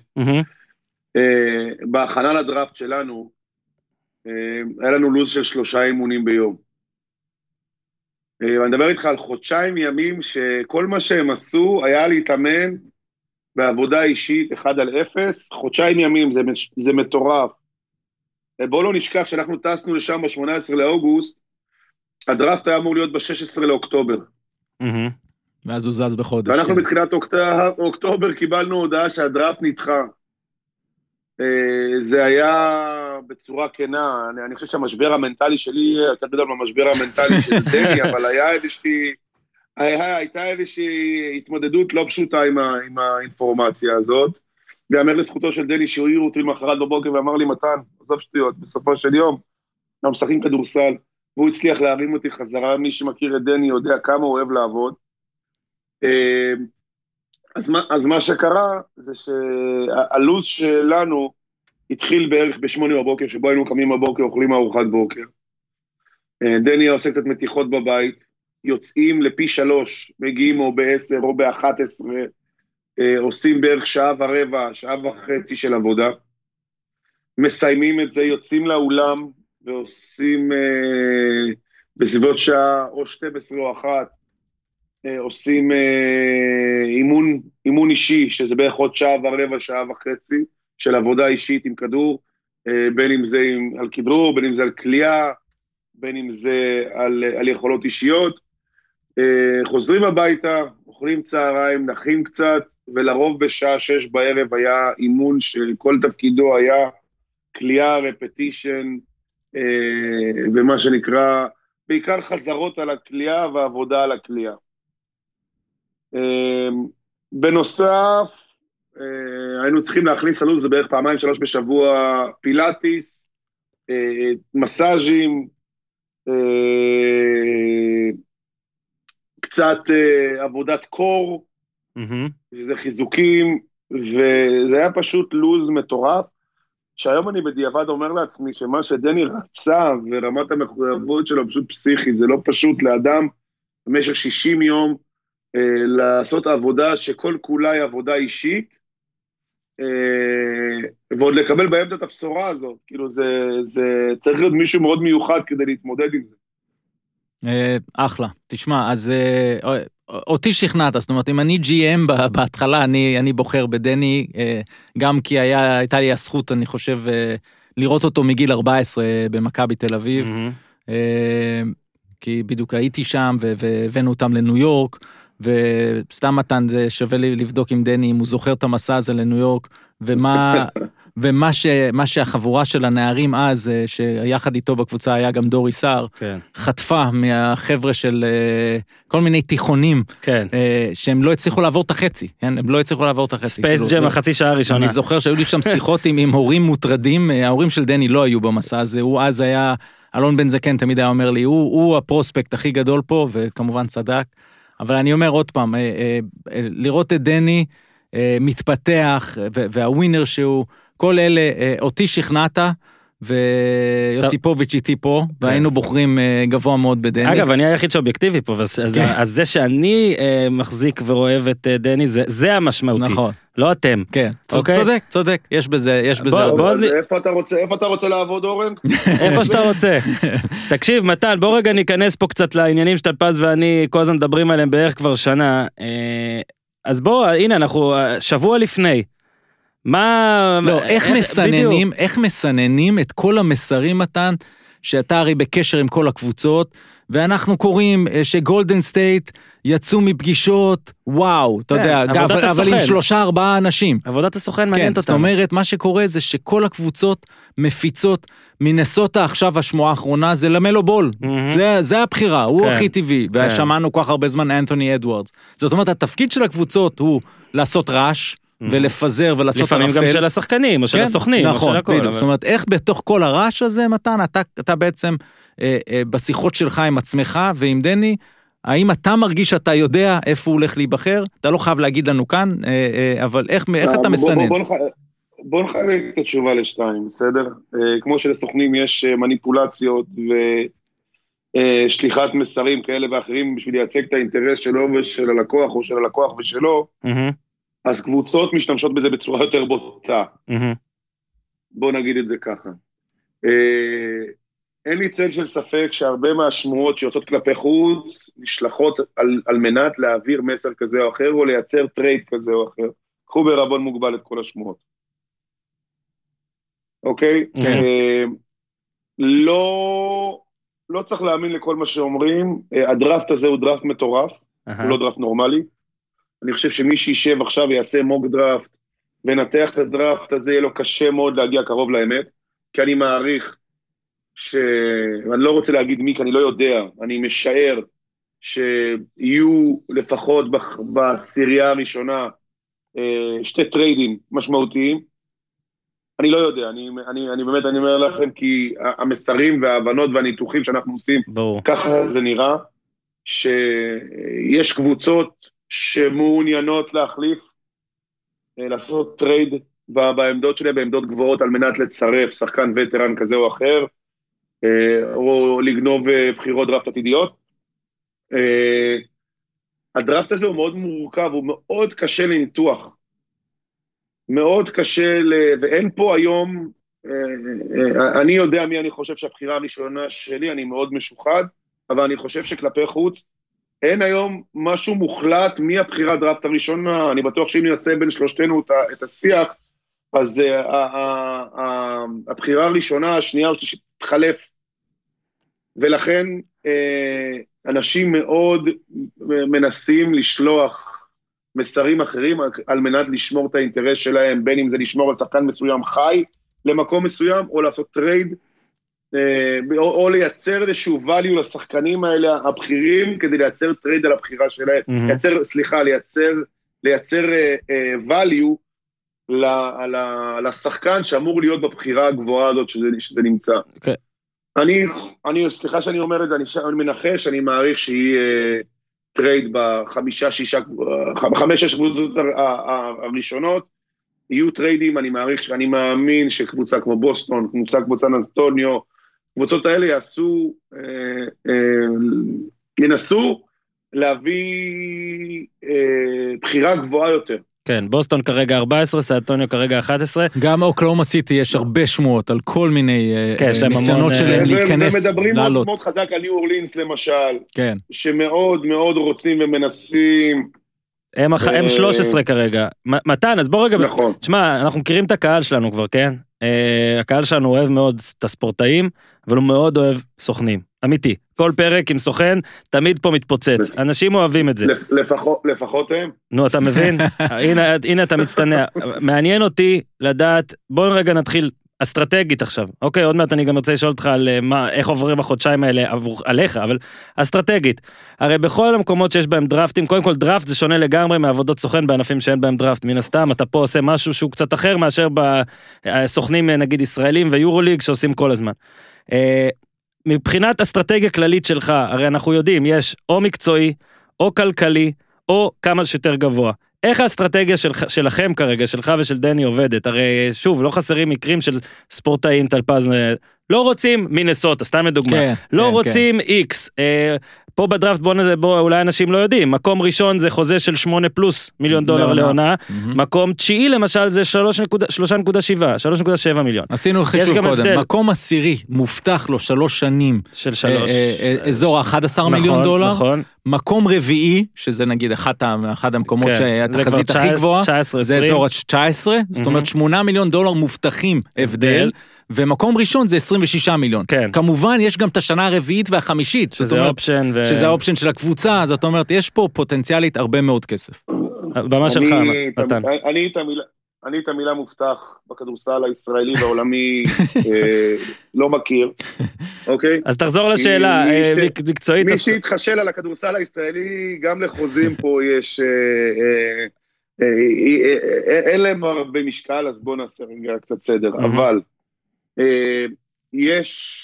אה, בהכנה לדראפט שלנו, היה לנו לו"ז של שלושה אימונים ביום. ואני מדבר איתך על חודשיים ימים שכל מה שהם עשו היה להתאמן בעבודה אישית, אחד על אפס, חודשיים ימים, זה, זה מטורף. בואו לא נשכח שאנחנו טסנו לשם ב-18 לאוגוסט, הדראפט היה אמור להיות ב-16 לאוקטובר. ואז הוא זז בחודש. ואנחנו כן. בתחילת אוקט... אוקטובר קיבלנו הודעה שהדראפט נדחה. אה, זה היה בצורה כנה, אני, אני חושב שהמשבר המנטלי שלי, אתה יודע מהמשבר המנטלי של [laughs] דני, אבל היה איזושהי, היה, הייתה איזושהי התמודדות לא פשוטה עם, ה, עם האינפורמציה הזאת. ויאמר לזכותו של דני שהוא העיר אותי למחרת בבוקר ואמר לי, מתן, עזוב שטויות, בסופו של יום, אנחנו משחקים כדורסל, והוא הצליח להרים אותי חזרה, מי שמכיר את דני יודע כמה הוא אוהב לעבוד. אה, אז מה, אז מה שקרה זה שהלו"ז שלנו התחיל בערך בשמונה בבוקר, שבו היינו קמים בבוקר, אוכלים ארוחת בוקר. אה, דני עושה קצת מתיחות בבית, יוצאים לפי שלוש, מגיעים או בעשר או באחת עשרה, אה, עושים בערך שעה ורבע, שעה וחצי של עבודה, מסיימים את זה, יוצאים לאולם ועושים אה, בסביבות שעה או 12 או אחת, אה, עושים אה, אימון, אימון אישי, שזה בערך עוד שעה ורבע, שעה וחצי, של עבודה אישית עם כדור, אה, בין אם זה עם, על כדרור, בין אם זה על כליאה, בין אם זה על, על יכולות אישיות. אה, חוזרים הביתה, אוכלים צהריים, נחים קצת, ולרוב בשעה שש בערב היה אימון שכל תפקידו היה כליאה, רפטישן, אה, ומה שנקרא, בעיקר חזרות על הכליאה ועבודה על הכליאה. אה, בנוסף, אה, היינו צריכים להכניס ללו"ז, זה בערך פעמיים שלוש בשבוע, פילאטיס, מסאז'ים, קצת עבודת קור, מהמם. שזה חיזוקים, וזה היה פשוט לו"ז מטורף, שהיום אני בדיעבד אומר לעצמי שמה שדני רצה ורמת המחויבות שלו פשוט פסיכית, זה לא פשוט לאדם במשך 60 יום אה, לעשות עבודה שכל כולה היא עבודה אישית, אה, ועוד לקבל באמצע את הבשורה הזאת, כאילו זה, זה צריך להיות מישהו מאוד מיוחד כדי להתמודד עם זה. אה, אחלה. תשמע, אז אה, אותי שכנעת, זאת אומרת, אם אני GM בהתחלה, אני, אני בוחר בדני, אה, גם כי היה, הייתה לי הזכות, אני חושב, אה, לראות אותו מגיל 14 במכבי תל אביב. אה, כי בדיוק הייתי שם והבאנו אותם לניו יורק, וסתם מתן, זה שווה לי לבדוק עם דני אם הוא זוכר את המסע הזה לניו יורק, ומה, [laughs] ומה ש, שהחבורה של הנערים אז, אה, שיחד איתו בקבוצה היה גם דורי סער, כן, חטפה מהחבר'ה של אה, כל מיני תיכונים, כן. אה, שהם לא הצליחו לעבור את החצי, כן? הם לא הצליחו לעבור את החצי. ספייס כאילו, ג'ם החצי שעה הראשונה. אני זוכר שהיו לי שם [laughs] שיחות עם, עם הורים מוטרדים, ההורים של דני לא היו במסע הזה, הוא אז היה, אלון בן זקן תמיד היה אומר לי, הוא, הוא הפרוספקט הכי גדול פה, וכמובן צדק. אבל אני אומר עוד פעם, לראות את דני מתפתח, והווינר שהוא, כל אלה, אה, אותי שכנעת, ויוסיפוביץ' איתי פה, והיינו בוחרים אה, גבוה מאוד בדני. אגב, אני היחיד שאובייקטיבי פה, אז, אז, כן. אז זה שאני אה, מחזיק ואוהב את דני, זה, זה המשמעותי, נכון, לא אתם. כן, אוקיי. צודק, צודק, יש בזה, יש בזה בוא-. בוא- אז אז- איפה אתה רוצה, איפה אתה רוצה לעבוד, אורן? [laughs] איפה שאתה רוצה. [laughs] תקשיב, מתן, בוא רגע ניכנס פה קצת לעניינים שטלפז ואני כל הזמן מדברים עליהם בערך כבר שנה. אז בוא, הנה, אנחנו שבוע לפני. מה... לא, איך בדיוק. מסננים, איך מסננים את כל המסרים, מתן, שאתה הרי בקשר עם כל הקבוצות, ואנחנו קוראים אה, שגולדן סטייט יצאו מפגישות, וואו, אתה כן, יודע, עבודת אבל, אבל עם הסוכן. שלושה ארבעה אנשים. עבודת הסוכן כן, מעניינת זאת אותנו. אומרת, מה שקורה זה שכל הקבוצות מפיצות, מנסוטה עכשיו השמועה האחרונה זה למלו בול. מהמם. זה, זה הבחירה, הוא כן, הכי טבעי, כן. ושמענו כל כך הרבה זמן אנתוני אדוארדס. זאת אומרת, התפקיד של הקבוצות הוא לעשות רעש, ולפזר ולעשות לפעמים גם ערפל. של הסחקנים, או של כן, הסוכנים, או נכון, של הכל. בדיוק. אבל- זאת אומרת, איך בתוך כל הרעש הזה, מתן, אתה, אתה בעצם אה, אה, בשיחות שלך עם עצמך ועם דני, האם אתה מרגיש שאתה יודע איפה הוא הולך להיבחר? אתה לא חייב להגיד לנו כאן, אה, אה, אבל איך, איך אתה מסנן? בוא- בוא נח- בוא נחלק את התשובה לשתיים, בסדר? אה, כמו שלסוכנים יש אה, מניפולציות ושליחת מסרים כאלה ואחרים בשביל לייצג את האינטרס שלו ושל הלקוח או של הלקוח ושלו, מהמם, אז קבוצות משתמשות בזה בצורה יותר בוטה. מהמם. בוא נגיד את זה ככה. אה, אין לי צל של ספק שהרבה מהשמועות שיוצאות כלפי חוץ נשלחות על, על מנת להעביר מסר כזה או אחר או לייצר טרייד כזה או אחר. קחו בערבון מוגבל את כל השמועות. אוקיי? כן. אה, לא, לא צריך להאמין לכל מה שאומרים. אה, הדראפט הזה הוא דראפט מטורף. אהה. הוא לא דראפט נורמלי. אני חושב שמי שישב עכשיו ויעשה מוק דראפט וינתח את הדראפט הזה, יהיה לו קשה מאוד להגיע קרוב לאמת, כי אני מעריך ש... אני לא רוצה להגיד מי, כי אני לא יודע, אני משער שיהיו לפחות בעשירייה הראשונה אה, שתי טריידים משמעותיים. אני לא יודע, אני, אני, אני באמת, אני אומר לכם, כי המסרים וההבנות והניתוחים שאנחנו עושים ברור. ככה זה נראה, שיש קבוצות שמעוניינות להחליף, אה, לעשות טרייד בעמדות שלהם, בעמדות גבוהות, על מנת לצרף שחקן וטרן כזה או אחר. אה, או לגנוב אה, בחירות דראפט עתידיות. הדראפט הזה הוא מאוד מורכב, הוא מאוד קשה לניתוח. מאוד קשה, ל... ואין פה היום, אני יודע מי אני חושב שהבחירה הראשונה שלי, אני מאוד משוחד, אבל אני חושב שכלפי חוץ, אין היום משהו מוחלט מי הבחירת דראפט הראשונה, אני בטוח שאם ננסה בין שלושתנו את השיח, אז אה, ה- ה- ה- הבחירה הראשונה, השנייה או השלישית תתחלף. ולכן אה, אנשים מאוד מנסים לשלוח מסרים אחרים על מנת לשמור את האינטרס שלהם, בין אם זה לשמור על שחקן מסוים חי למקום מסוים, או לעשות טרייד, או, או לייצר איזשהו value לשחקנים האלה, הבכירים, כדי לייצר טרייד על הבחירה שלהם. מהמם. לייצר, סליחה, לייצר, לייצר אה, אה, value ל, ל, לשחקן שאמור להיות בבחירה הגבוהה הזאת שזה, שזה נמצא. כן. אני, אני, סליחה שאני אומר את זה, אני, אני מנחש, אני מעריך שיהיה אה, trade בחמישה, שישה, אה, בחמש, שש קבוצות הראשונות, יהיו טריידים, אני מעריך, אני מאמין שקבוצה כמו בוסטון, קבוצה כמו סן אנטוניו, הקבוצות האלה יעשו, אה, אה, ינסו להביא אה, בחירה גבוהה יותר. כן, בוסטון כרגע 14, סאטוניו כרגע 11. גם אוקלאומה סיטי יש הרבה שמועות על כל מיני אה, כן, יש אה, ניסיונות המון, שלהם אה, להיכנס, ומדברים מאוד, לעלות. מאוד חזק על ניו אורלינס למשל, כן. שמאוד מאוד רוצים ומנסים, הם, הח... הם אה, 13 כרגע. מ- מתן, אז בוא רגע... נכון. תשמע, אנחנו מכירים את הקהל שלנו כבר, כן? Uh, הקהל שלנו אוהב מאוד את הספורטאים, אבל הוא מאוד אוהב סוכנים. אמיתי. כל פרק עם סוכן, תמיד פה מתפוצץ. אנשים אוהבים את זה. לפ- לפחות, לפחות הם. נו, אתה מבין? [laughs] הנה, הנה אתה מצטנע. מעניין אותי לדעת, בואו רגע נתחיל אסטרטגית עכשיו. אוקיי, עוד מעט אני גם רוצה לשאול אותך על אה, מה, איך עוברים החודשיים האלה עבור, עליך, אבל אסטרטגית. הרי בכל המקומות שיש בהם דרפטים, קודם כל דראפט זה שונה לגמרי מעבודות סוכן בענפים שאין בהם דראפט. מן הסתם, אתה פה עושה משהו שהוא קצת אחר מאשר בסוכנים, אה, נגיד, ישראלים ויורוליג שעושים כל הזמן. אה, מבחינת אסטרטגיה כללית שלך, הרי אנחנו יודעים, יש או מקצועי, או כלכלי, או כמה שיותר גבוה. איך האסטרטגיה של, שלכם כרגע, שלך ושל דני עובדת? הרי שוב, לא חסרים מקרים של ספורטאים, טלפז, אה, לא רוצים מינסוטה, סתם לדוגמה. כן, לא כן, רוצים איקס. אה, פה בדראפט, בוא, נ- בוא, אולי אנשים לא יודעים, מקום ראשון זה חוזה של 8 פלוס מיליון דולר לעונה. לעונה. מקום תשיעי למשל זה 3.7, 3.7 מיליון. עשינו יש חישוב קודם, הבדל. מקום עשירי מובטח לו שלוש שנים, של אה, שלוש. אה, אה, אזור ה-11 נכון, מיליון דולר, נכון. מקום רביעי, שזה נגיד אחת אחד המקומות כן, שהתחזית הכי 19, גבוהה, 19, זה 20. אזור ה-19, זאת אומרת 8 מיליון דולר מובטחים הבדל. ומקום ראשון זה 26 מיליון. כן. כמובן, יש גם את השנה הרביעית והחמישית, שזה אומרת, אופשן ו... שזה האופשן של הקבוצה, זאת אומרת, יש פה פוטנציאלית הרבה מאוד כסף. במה שלך, מתן. אני את המילה... אני את המילה מובטח בכדורסל הישראלי והעולמי [laughs] אה, לא מכיר, אוקיי? אז תחזור לשאלה, מי אה, מקצועית. מי שהתחשל על הכדורסל הישראלי, גם לחוזים פה יש... אה, אין להם הרבה משקל, אז בואו נעשה רגע קצת סדר. אבל יש...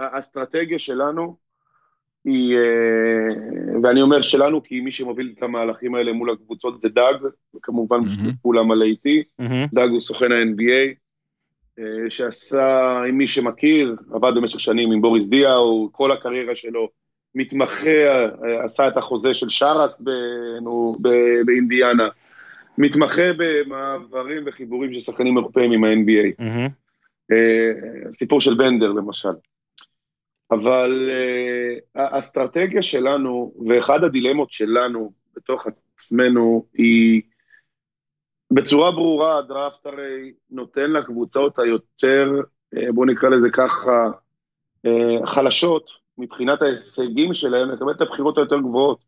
האסטרטגיה שלנו היא, אה, ואני אומר שלנו, כי מי שמוביל את המהלכים האלה מול הקבוצות זה דאג, וכמובן. בשיתוף פעולה מלא איתי. מהמם. דאג הוא סוכן ה-NBA, אה, שעשה, עם מי שמכיר, עבד במשך שנים עם בוריס דיאו, כל הקריירה שלו, מתמחה, אה, עשה את החוזה של שרס ב, נו, ב, באינדיאנה, מתמחה במעברים וחיבורים של שחקנים אירופאים עם ה-NBA. מהמם. אה, הסיפור של בנדר למשל. אבל אה, האסטרטגיה שלנו, ואחד הדילמות שלנו בתוך עצמנו, היא בצורה ברורה, הדראפט הרי נותן לקבוצות היותר, אה, בואו נקרא לזה ככה, חלשות, מבחינת ההישגים שלהם, לקבל את הבחירות היותר גבוהות.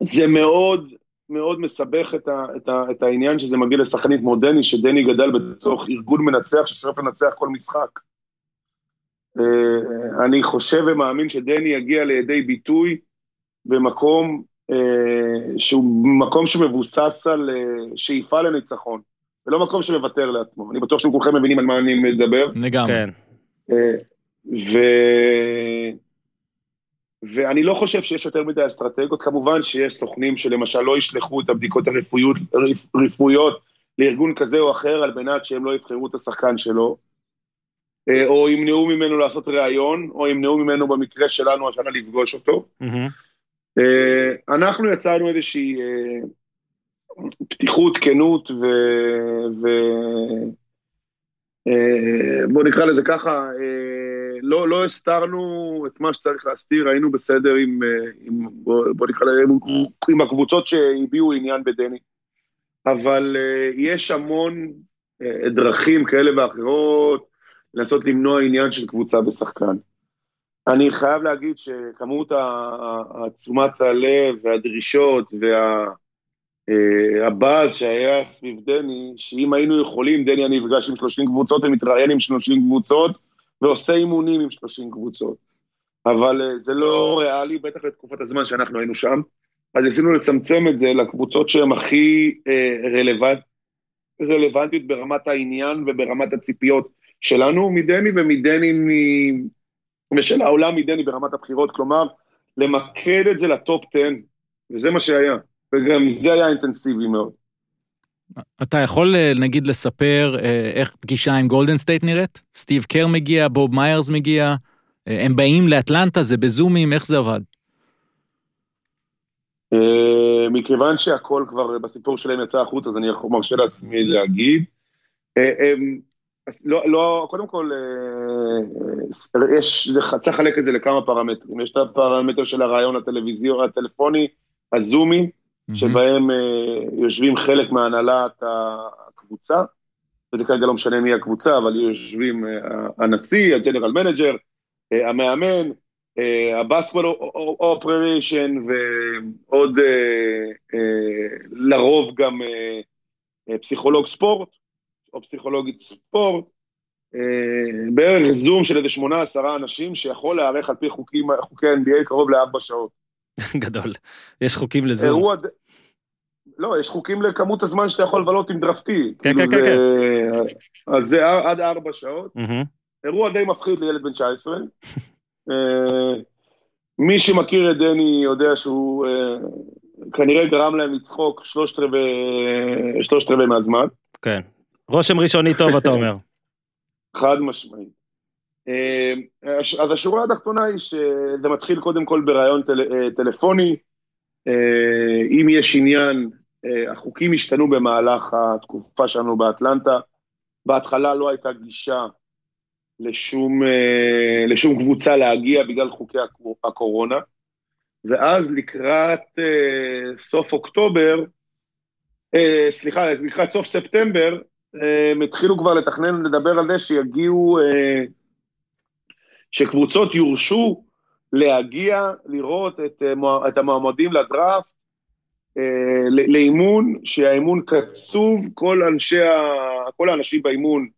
זה מאוד מאוד מסבך את, ה, את, ה, את העניין שזה מגיע לשחקנית כמו דני, שדני גדל בתוך ארגון מנצח ששואף לנצח כל משחק. אה, אני חושב ומאמין שדני יגיע לידי ביטוי במקום אה, שהוא מקום שמבוסס על אה, שאיפה לניצחון, ולא מקום שמוותר לעצמו. אני בטוח שכולכם מבינים על מה אני מדבר. לגמרי. כן. ו... ואני לא חושב שיש יותר מדי אסטרטגיות, כמובן שיש סוכנים שלמשל לא ישלחו את הבדיקות הרפואיות, רפ- רפואיות לארגון כזה או אחר על מנת שהם לא יבחרו את השחקן שלו, אה, או ימנעו ממנו לעשות ראיון, או ימנעו ממנו במקרה שלנו השנה לפגוש אותו. אה, אנחנו יצרנו איזושהי אה, פתיחות, כנות ו... ו... אה, בוא נקרא לזה ככה, אה, לא, לא הסתרנו את מה שצריך להסתיר, היינו בסדר עם, אה, עם בוא, נקרא לזה, עם, הקבוצות שהביעו עניין בדני. אבל יש המון דרכים כאלה ואחרות לנסות למנוע עניין של קבוצה בשחקן. אני חייב להגיד שכמות תשומת הלב והדרישות וה... אה, הבאז שהיה סביב דני, שאם היינו יכולים, דני היה נפגש עם 30 קבוצות ומתראיין עם 30 קבוצות ועושה אימונים עם 30 קבוצות. אבל אה, זה לא ריאלי, בטח לתקופת הזמן שאנחנו היינו שם. אז ניסינו לצמצם את זה לקבוצות שהן הכי אה, relevant, רלוונטיות ברמת העניין וברמת הציפיות שלנו מדני ומדני מ... ושל העולם מדני ברמת הבחירות, כלומר, למקד את זה ל top 10, וזה מה שהיה. וגם זה היה אינטנסיבי מאוד. אתה יכול אה, נגיד לספר אה, איך פגישה עם גולדן סטייט נראית? סטיב קר מגיע, בוב מיירס מגיע, אה, הם באים לאטלנטה, זה בזומים, איך זה עבד? מכיוון שהכל כבר בסיפור שלהם יצא החוצה, אז אני מרשה לעצמי להגיד. לא, לא, קודם כל, יש, צריך לחלק את זה לכמה פרמטרים. יש את הפרמטר של הרעיון הטלוויזיון, הטלפוני, הזומי, שבהם אה, יושבים חלק מהנהלת הקבוצה, וזה כרגע לא משנה מי הקבוצה, אבל יושבים אה, הנשיא, ה general manager, אה, המאמן, ה basketball operation ועוד לרוב גם פסיכולוג ספורט או פסיכולוגית ספורט, בערך זום של איזה שמונה עשרה אנשים שיכול להיערך על פי חוקי ה-NBA קרוב לארבע שעות. [laughs] גדול. יש חוקים לזה. אירוע... לא, יש חוקים לכמות הזמן שאתה יכול לבלות עם דרפטי. כן, כאילו כן, כן, זה- אז זה עד ארבע שעות. אירוע די מפחיד לילד בן 19. [laughs] אה, מי שמכיר את דני יודע שהוא אה, כנראה גרם להם לצחוק שלושת רבעי מהזמן, כן. רושם ראשוני טוב, אתה אומר. [laughs] חד משמעית. אה, אז השורה התחתונה היא שזה מתחיל קודם כל בראיון טל, אה, טלפוני. אה, אם יש עניין, החוקים השתנו במהלך התקופה שלנו באטלנטה. בהתחלה לא הייתה גישה לשום, לשום קבוצה להגיע בגלל חוקי הקו- הקורונה, ואז לקראת סוף אוקטובר, סליחה, לקראת סוף ספטמבר, הם התחילו כבר לתכנן, לדבר על זה שיגיעו, שקבוצות יורשו להגיע, לראות את, אה, את המועמדים לדראפט, אה, לאימון, שהאימון קצוב, כל אנשי, ה- כל האנשים באימון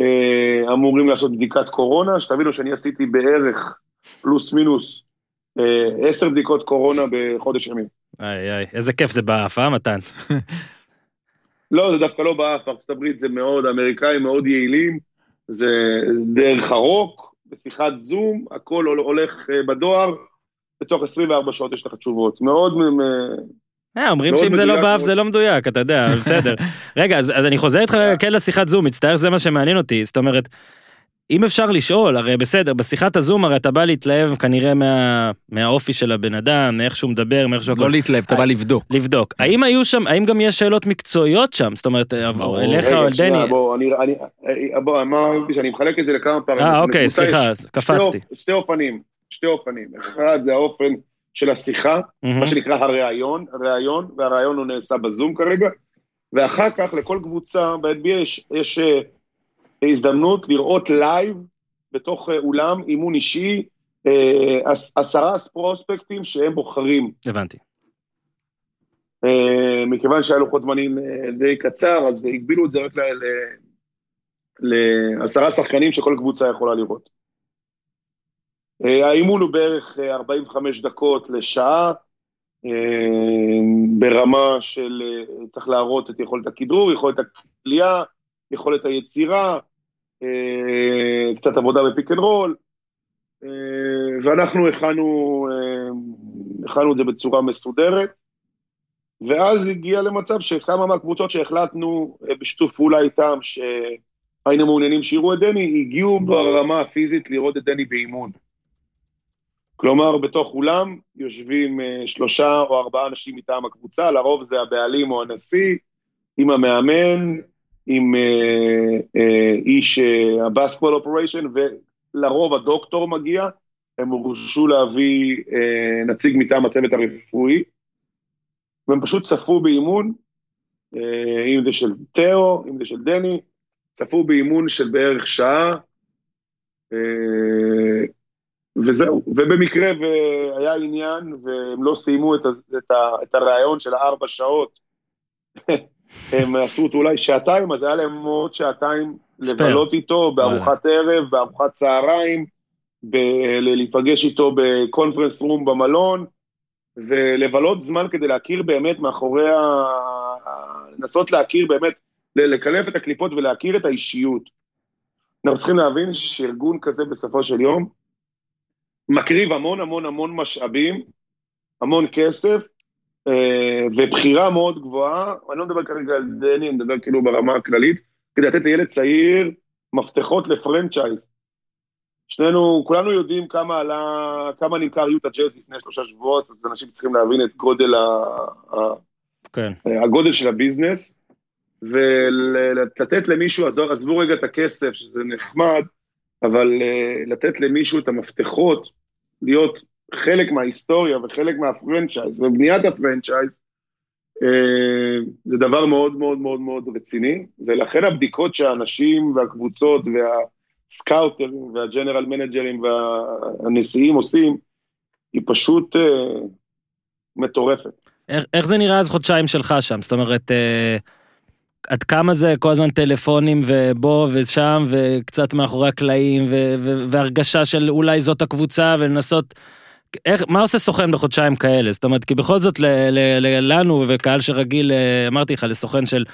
אה, אמורים לעשות בדיקת קורונה, שתבינו שאני עשיתי בערך פלוס מינוס אה, עשר בדיקות קורונה בחודש ימים. איי איי, איזה כיף זה באף, אה, מתן? [laughs] לא, זה דווקא לא באף, ארצות הברית זה מאוד, האמריקאים מאוד יעילים, זה דרך הרוק, בשיחת זום, הכל הול- הולך אה, בדואר, בתוך 24 שעות יש לך תשובות. מאוד, אה, אה, אומרים שאם זה לא באף. זה לא מדויק, אתה יודע, [laughs] בסדר. רגע, אז אני חוזר איתך [laughs] כן לשיחת זום, מצטער שזה מה שמעניין אותי, זאת אומרת, אם אפשר לשאול, הרי בסדר, בשיחת הזום הרי אתה בא להתלהב כנראה מה- מהאופי של הבן אדם, מאיך שהוא מדבר, מאיך שהוא... לא להתלהב, אתה בא לבדוק. לבדוק. האם היו שם, האם גם יש שאלות מקצועיות שם? זאת אומרת, עבור אליך או שנייה, דני? בוא, אני, אני, אה, בוא, אמרתי שאני מחלק את זה לכמה פרמטרים. אה, אוקיי, סליחה, יש אז שתי קפצתי. שתי אופנים, שתי אופנים. אחד זה האופן של השיחה. מה שנקרא הראיון, הראיון, והראיון הוא נעשה בזום כרגע, ואחר כך לכל קבוצה ב-NBA יש, יש אה, הזדמנות לראות live בתוך אה, אולם אימון אישי, אה, עש- עשרה פרוספקטים שהם בוחרים. הבנתי. אה, מכיוון שהיה לוחות זמנים די קצר, אז הגבילו את זה רק לעשרה שחקנים שכל קבוצה יכולה לראות. האימון הוא בערך אה, 45 דקות לשעה, ברמה של צריך להראות את יכולת הכדרור, יכולת הכלייה, יכולת היצירה, קצת עבודה בפיק אנד רול, אה, ואנחנו הכנו, אה, הכנו את זה בצורה מסודרת. ואז הגיע למצב שכמה מהקבוצות שהחלטנו אה, בשיתוף פעולה איתם, שהיינו מעוניינים שיראו את דני, הגיעו ברמה הפיזית לראות את דני באימון. כלומר, בתוך אולם יושבים אה, שלושה או ארבעה אנשים מטעם הקבוצה, לרוב זה הבעלים או הנשיא, עם המאמן, עם אה, אה, איש אה, הבאסקבול אופריישן, ולרוב הדוקטור מגיע, הם הורשו להביא אה, נציג מטעם הצוות הרפואי, והם פשוט צפו באימון, אה, אם זה של תאו, אם זה של דני, צפו באימון של בערך שעה, אה, וזהו. ובמקרה והיה עניין, והם לא סיימו את, את, את הרעיון של הארבע שעות, הם עשו אותו אולי שעתיים, אז היה להם עוד שעתיים. לבלות איתו בארוחת ערב, בארוחת צהריים, ב- להיפגש איתו בקונפרנס רום במלון, ולבלות זמן כדי להכיר באמת מאחורי ה... לנסות להכיר באמת, לקלף את הקליפות ולהכיר את האישיות. אנחנו צריכים להבין שארגון כזה בסופו של יום מקריב המון המון המון משאבים, המון כסף, ובחירה מאוד גבוהה, אני לא מדבר כרגע על דני, אני מדבר כאילו ברמה הכללית, כדי לתת לילד צעיר מפתחות לפרנצ'ייז. שנינו, כולנו יודעים כמה עלה, כמה נמכר יוטה ג'אז לפני שלושה שבועות, אז אנשים צריכים להבין את גודל, ה, כן. הגודל של ה business, ולתת למישהו, עזוב- עזבו רגע את הכסף, שזה נחמד, אבל אה, לתת למישהו את המפתחות, להיות חלק מההיסטוריה וחלק מה franchise, ובניית ה franchise, אה, זה דבר מאוד מאוד מאוד מאוד רציני, ולכן הבדיקות שהאנשים והקבוצות והסקאוטרים וה general מנג'רים והנשיאים עושים, היא פשוט אה, מטורפת. איך, איך זה נראה אז חודשיים שלך שם? זאת אומרת, אה, עד כמה זה כל הזמן טלפונים ובוא ושם וקצת מאחורי הקלעים והרגשה של אולי זאת הקבוצה ולנסות... איך, מה עושה סוכן בחודשיים כאלה? זאת אומרת, כי בכל זאת ל, ל, ל, לנו וקהל שרגיל, אה, אמרתי לך, לסוכן של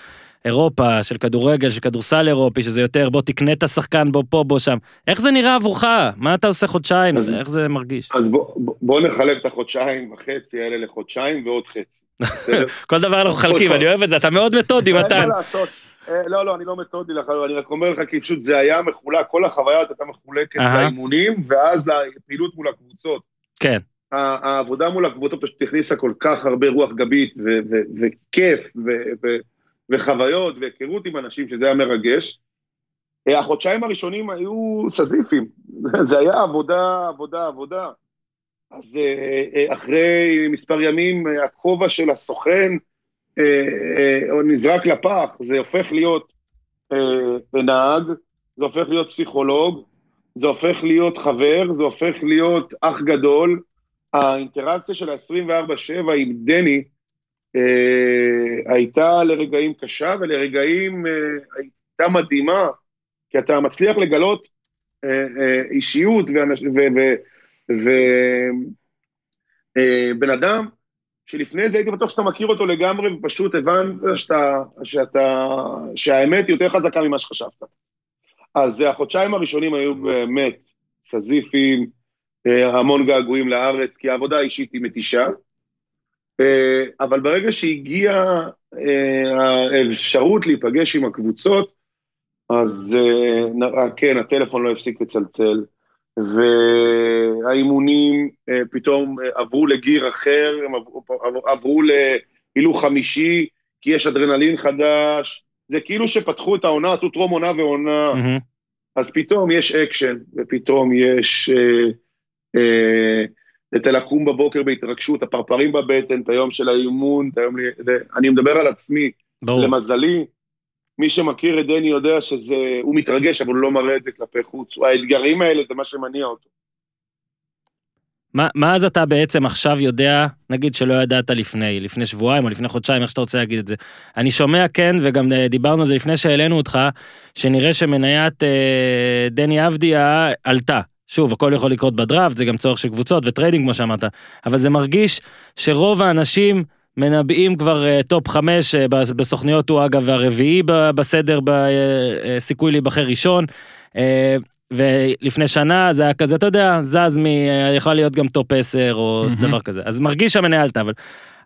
אירופה, של כדורגל, של כדורסל אירופי, שזה יותר בוא תקנה את השחקן, בוא פה, בוא שם. איך זה נראה עבורך? מה אתה עושה חודשיים? אז- איך זה מרגיש? אז בוא, בוא- נחלק את החודשיים וחצי האלה לחודשיים ועוד חצי. [laughs] כל דבר אנחנו חלקים, אני אוהב את זה, אתה מאוד מתודי, מתן. אה, לא, לא, אני לא מתודי לך, אני רק אומר לך כי פשוט זה היה מחולק, כל החוויה הייתה מחולקת. לאימונים, ואז לפעילות מול הקבוצות. כן. העבודה מול הקבוצות פשוט הכניסה כל כך הרבה רוח גבית ו- ו- וכיף ו- ו- וחוויות והיכרות עם אנשים, שזה היה מרגש. אה, החודשיים הראשונים היו סזיפיים, [laughs] זה היה עבודה, עבודה, עבודה. אז אה, אה, אחרי מספר ימים, הכובע של הסוכן נזרק לפח, זה הופך להיות נהג, זה הופך להיות פסיכולוג, זה הופך להיות חבר, זה הופך להיות אח גדול. האינטראקציה של ה-24-7 עם דני אה, הייתה לרגעים קשה ולרגעים אה, הייתה מדהימה, כי אתה מצליח לגלות אה, אה, אישיות ובן אדם שלפני זה הייתי בטוח שאתה מכיר אותו לגמרי ופשוט הבנת שאתה, שאתה, שהאמת יותר חזקה ממה שחשבת. אז החודשיים הראשונים היו באמת סזיפיים, אה, המון געגועים לארץ, כי העבודה האישית היא מתישה. אה, אבל ברגע שהגיעה אה, האפשרות להיפגש עם הקבוצות, אז אה, כן, הטלפון לא הפסיק לצלצל, והאימונים אה, פתאום אה, עברו לגיר אחר, הם עברו- עברו להילוך חמישי, כי יש אדרנלין חדש, זה כאילו שפתחו את העונה, עשו טרום עונה ועונה. מהמם. אז פתאום יש אקשן, ופתאום יש... אה, אה, את ה לקום בבוקר בהתרגשות, הפרפרים בבטן, את היום של האימון, את היום... זה- אני מדבר על עצמי, ברור. למזלי, מי שמכיר את דני יודע שזה... הוא מתרגש, אבל הוא לא מראה את זה כלפי חוץ. האתגרים האלה זה מה שמניע אותו. מה, אז אתה בעצם עכשיו יודע, נגיד שלא ידעת לפני, לפני שבועיים או לפני חודשיים, איך שאתה רוצה להגיד את זה. אני שומע כן, וגם אה, דיברנו על זה לפני שהעלינו אותך, שנראה שמניית אה, דני אבדיה עלתה. שוב, הכל יכול לקרות בדראפט, זה גם צורך של קבוצות ו trading כמו שאמרת, אבל זה מרגיש שרוב האנשים מנבאים כבר אה, top חמש, אה, בס- בסוכניות הוא אגב הרביעי בסדר בסיכוי להיבחר ראשון. אה, ולפני שנה זה היה כזה, אתה יודע, זז מ... יכול להיות גם top 10 או מהמם. דבר כזה. אז מרגיש שהמניה עלתה, אבל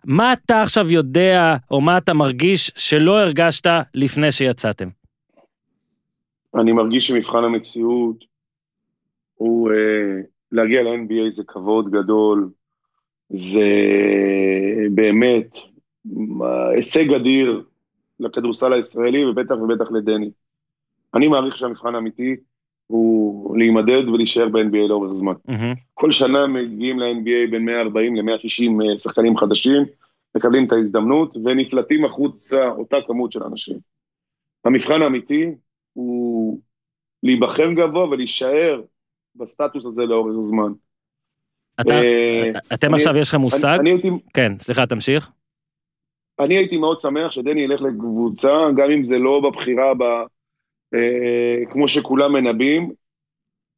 מה אתה עכשיו יודע, או מה אתה מרגיש שלא הרגשת לפני שיצאתם? אני מרגיש שמבחן המציאות הוא אה, להגיע ל-NBA זה כבוד גדול, זה באמת הישג אדיר לכדורסל הישראלי ובטח ובטח לדני. אני מעריך שהמבחן האמיתי הוא להימדד ולהישאר ב-NBA לאורך זמן. מהמם. כל שנה מגיעים ל-NBA בין 140 ל-160 שחקנים חדשים, מקבלים את ההזדמנות ונפלטים החוצה אותה כמות של אנשים. המבחן האמיתי הוא להיבחר גבוה ולהישאר בסטטוס הזה לאורך זמן. אתה, אה, אתם עכשיו יש לכם מושג? אני, אני, הייתי, כן, סליחה, תמשיך. אני הייתי מאוד שמח שדני ילך לקבוצה, גם אם זה לא בבחירה ב, אה, כמו שכולם מנבאים,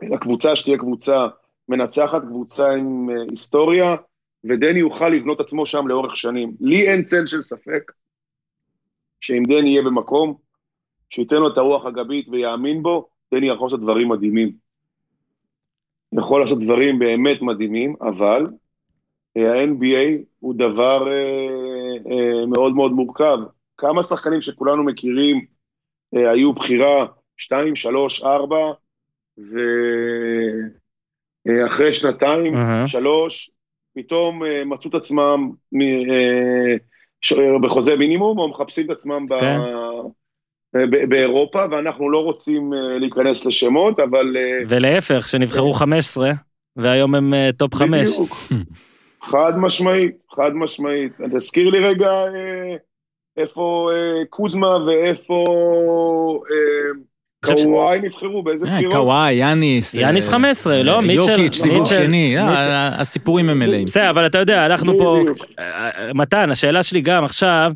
אלא קבוצה שתהיה קבוצה מנצחת, קבוצה עם אה, היסטוריה, ודני יוכל לבנות עצמו שם לאורך שנים. לי אין צל של ספק שאם דני יהיה במקום, שייתן לו את הרוח הגבית ויאמין בו, דני יכול לעשות דברים מדהימים. יכול לעשות דברים באמת מדהימים, אבל אה, ה-NBA הוא דבר אה, אה, מאוד מאוד מורכב. כמה שחקנים שכולנו מכירים אה, היו בחירה 2, 3, 4, ואחרי שנתיים, אהה. שלוש, פתאום אה, מצאו את עצמם מ- אה, בחוזה מינימום, או מחפשים את עצמם כן. אה, ב- באירופה, ואנחנו לא רוצים אה, להיכנס לשמות, אבל... אה, ולהפך, שנבחרו 15, והיום הם אה, top 5. בדיוק. [laughs] חד משמעית, חד משמעית. תזכיר לי רגע אה, איפה אה, קוזמה ואיפה אה, קוואי נבחרו, באיזה אה, בחירות? קוואי, יאניס. יאניס אה, 15, לא? אה, מיטשל- יוקיץ', סיבוב שני, אה, הסיפורים הם מלאים. בסדר, אבל אתה יודע, אנחנו פה... אה, מתן, השאלה שלי גם עכשיו,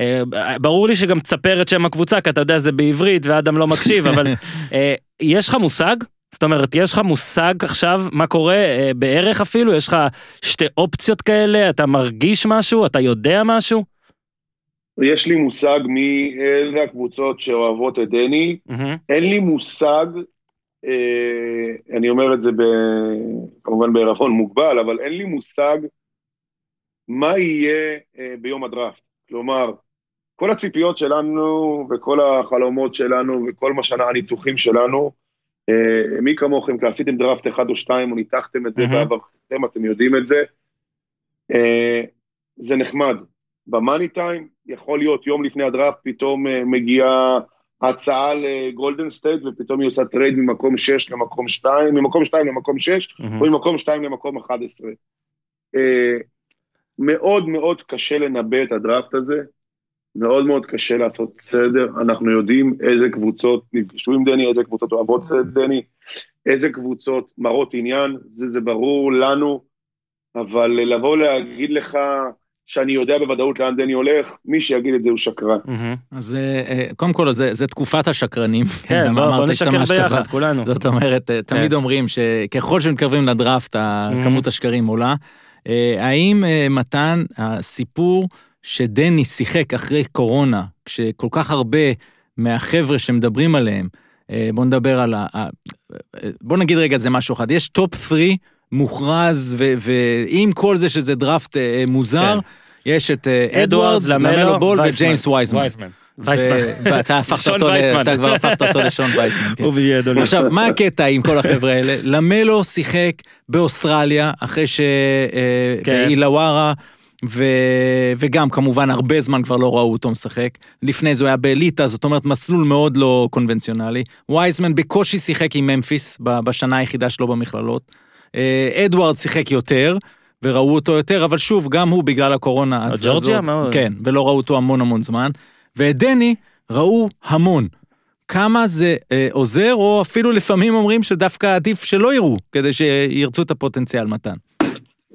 אה, ברור לי שגם תספר את שם הקבוצה, כי אתה יודע, זה בעברית ואדם לא מקשיב, אבל [laughs] אה, יש לך מושג? זאת אומרת, יש לך מושג עכשיו מה קורה אה, בערך אפילו? יש לך שתי אופציות כאלה? אתה מרגיש משהו? אתה יודע משהו? יש לי מושג מי אלה הקבוצות שאוהבות את דני. מהמם. אין לי מושג, אה, אני אומר את זה ב, כמובן בערבון מוגבל, אבל אין לי מושג מה יהיה אה, ביום הדראפט. כלומר, כל הציפיות שלנו וכל החלומות שלנו וכל מה שאנחנו, הניתוחים שלנו, אה, מי כמוכם, כי עשיתם דראפט אחד או שתיים או ניתחתם את זה מהמם. בעברתם, אתם יודעים את זה. אה, זה נחמד. במאני טיים, יכול להיות יום לפני הדראפט, פתאום אה, מגיעה הצעה לגולדן סטייט, ופתאום היא עושה trade ממקום 6 למקום 2, ממקום 2 למקום 6, מהמם. או ממקום 2 למקום 11. אה, מאוד מאוד קשה לנבא את הדראפט הזה, מאוד מאוד קשה לעשות סדר, אנחנו יודעים איזה קבוצות נפגשו עם דני, איזה קבוצות אוהבות את דני, איזה קבוצות מראות עניין, זה, זה ברור לנו, אבל לבוא להגיד לך שאני יודע בוודאות לאן דני הולך, מי שיגיד את זה הוא שקרן. אז אה, אה, קודם כל, זה זה תקופת השקרנים. [laughs] כן, בוא נשקר. ביחד, כולנו. זאת אומרת, אה, תמיד כן. אומרים שככל שמתקרבים לדראפט. כמות השקרים עולה. האם מתן, הסיפור שדני שיחק אחרי קורונה, כשכל כך הרבה מהחבר'ה שמדברים עליהם, בוא נדבר על ה... בוא נגיד רגע זה משהו אחד, יש top 3 מוכרז, ועם כל זה שזה דראפט אה, מוזר, יש את אה, אדוארדס, למלו בול וג'יימס וייזמן. וייסמן. וייסמן. ואתה הפכת אותו, וייסמן. אתה כבר הפכת אותו לשון [laughs] וייסמן. כן. הוא. עכשיו, מה הקטע עם כל החבר'ה האלה? למלו שיחק באוסטרליה, אחרי כן. שבאילווארה, ו... וגם כמובן הרבה זמן כבר לא ראו אותו משחק. לפני זה הוא היה באליטה, זאת אומרת מסלול מאוד לא קונבנציונלי. וייזמן בקושי שיחק עם ממפיס בשנה היחידה שלו במכללות. אה, אדוארד שיחק יותר, וראו אותו יותר, אבל שוב, גם הוא בגלל הקורונה. אז- ג'ורג'יה? הוא- הוא- כן, ולא ראו אותו המון המון זמן. ואת דני ראו המון. כמה זה אה, עוזר, או אפילו לפעמים אומרים שדווקא עדיף שלא יראו, כדי שירצו את הפוטנציאל מתן.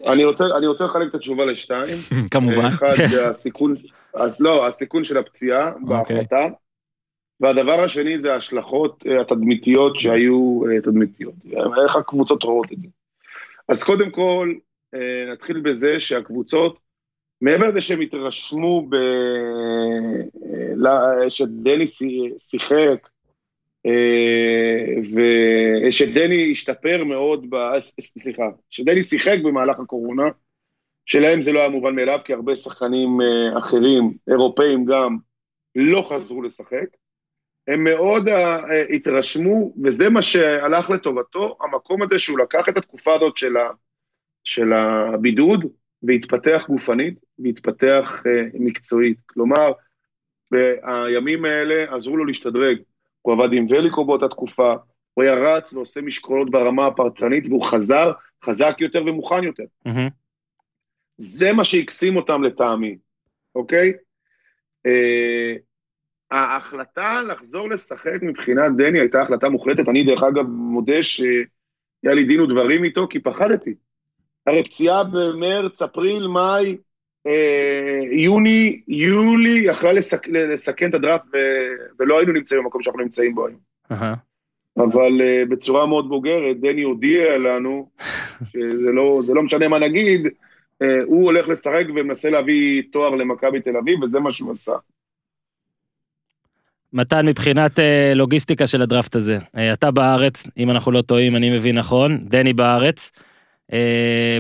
אני רוצה, אני רוצה לחלק את התשובה לשתיים. [laughs] כמובן. אחד זה הסיכון, לא, הסיכון של הפציעה אוקיי. בהחלטה. והדבר השני זה ההשלכות אה, התדמיתיות שהיו אה, תדמיתיות. איך הקבוצות רואות את זה. אז קודם כל, אה, נתחיל בזה שהקבוצות, מעבר לזה שהם התרשמו ב... אה, שדני שי- שיחק, אה, ושדני השתפר מאוד, ב... סליחה, שדני שיחק במהלך הקורונה, שלהם זה לא היה מובן מאליו, כי הרבה שחקנים אחרים, אירופאים גם, לא חזרו לשחק. הם מאוד אה, התרשמו, וזה מה שהלך לטובתו, המקום הזה שהוא לקח את התקופה הזאת של, ה, של הבידוד, והתפתח גופנית, והתפתח אה, מקצועית. כלומר, הימים האלה עזרו לו להשתדרג. הוא עבד עם וליקו באותה תקופה, הוא היה רץ ועושה משקולות ברמה הפרטנית, והוא חזר חזק יותר ומוכן יותר. מהמם. זה מה שהקסים אותם לטעמי, אוקיי? אה, ההחלטה לחזור לשחק מבחינת דני הייתה החלטה מוחלטת. אני, דרך אגב, מודה שהיה לי דין ודברים איתו, כי פחדתי. הרי פציעה במרץ, אפריל, מאי, אה, יוני, יולי, יכלה לסק, לסכן את הדראפט, ו, ולא היינו נמצאים במקום שאנחנו נמצאים בו היום. אהה. אבל uh, בצורה מאוד בוגרת, דני הודיע לנו [laughs] שזה לא, לא משנה מה נגיד, uh, הוא הולך לשחק ומנסה להביא תואר למכבי תל אביב, וזה מה שהוא עשה. מתן, מבחינת אה, לוגיסטיקה של הדראפט הזה, אה, אתה בארץ, אם אנחנו לא טועים, אני מבין נכון, דני בארץ. אה,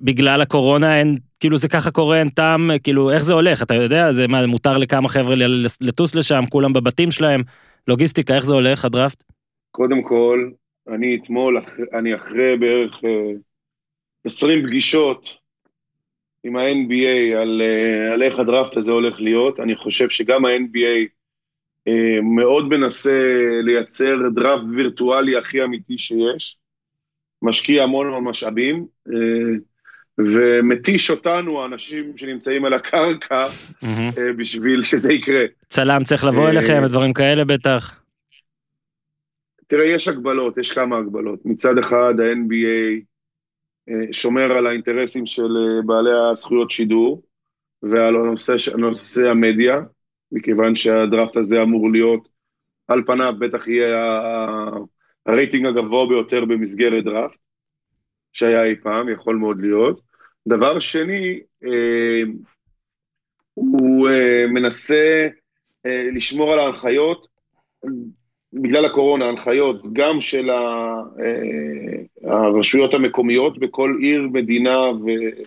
בגלל הקורונה אין, כאילו זה ככה קורה, אין טעם, כאילו איך זה הולך, אתה יודע, זה מה, מותר לכמה חבר'ה לטוס לשם, כולם בבתים שלהם, לוגיסטיקה, איך זה הולך, הדראפט? קודם כל, אני אתמול, אני אחרי בערך uh, 20 פגישות עם ה-NBA על, על איך הדראפט הזה הולך להיות, אני חושב שגם ה-NBA מאוד מנסה לייצר דראפט וירטואלי הכי אמיתי שיש, משקיע המון משאבים, uh, ומתיש אותנו, האנשים שנמצאים על הקרקע, uh, בשביל שזה יקרה. צלם צריך לבוא אה, אליכם ודברים כאלה בטח. תראה, יש הגבלות, יש כמה הגבלות. מצד אחד, ה-NBA אה, שומר על האינטרסים של אה, בעלי הזכויות שידור ועל נושא המדיה, מכיוון שהדראפט הזה אמור להיות, על פניו בטח יהיה הרייטינג הגבוה ביותר במסגרת דראפט, שהיה אי פעם, יכול מאוד להיות. דבר שני, אה, הוא אה, מנסה אה, לשמור על ההנחיות בגלל הקורונה, הנחיות גם של ה- אה, הרשויות המקומיות בכל עיר, מדינה ו-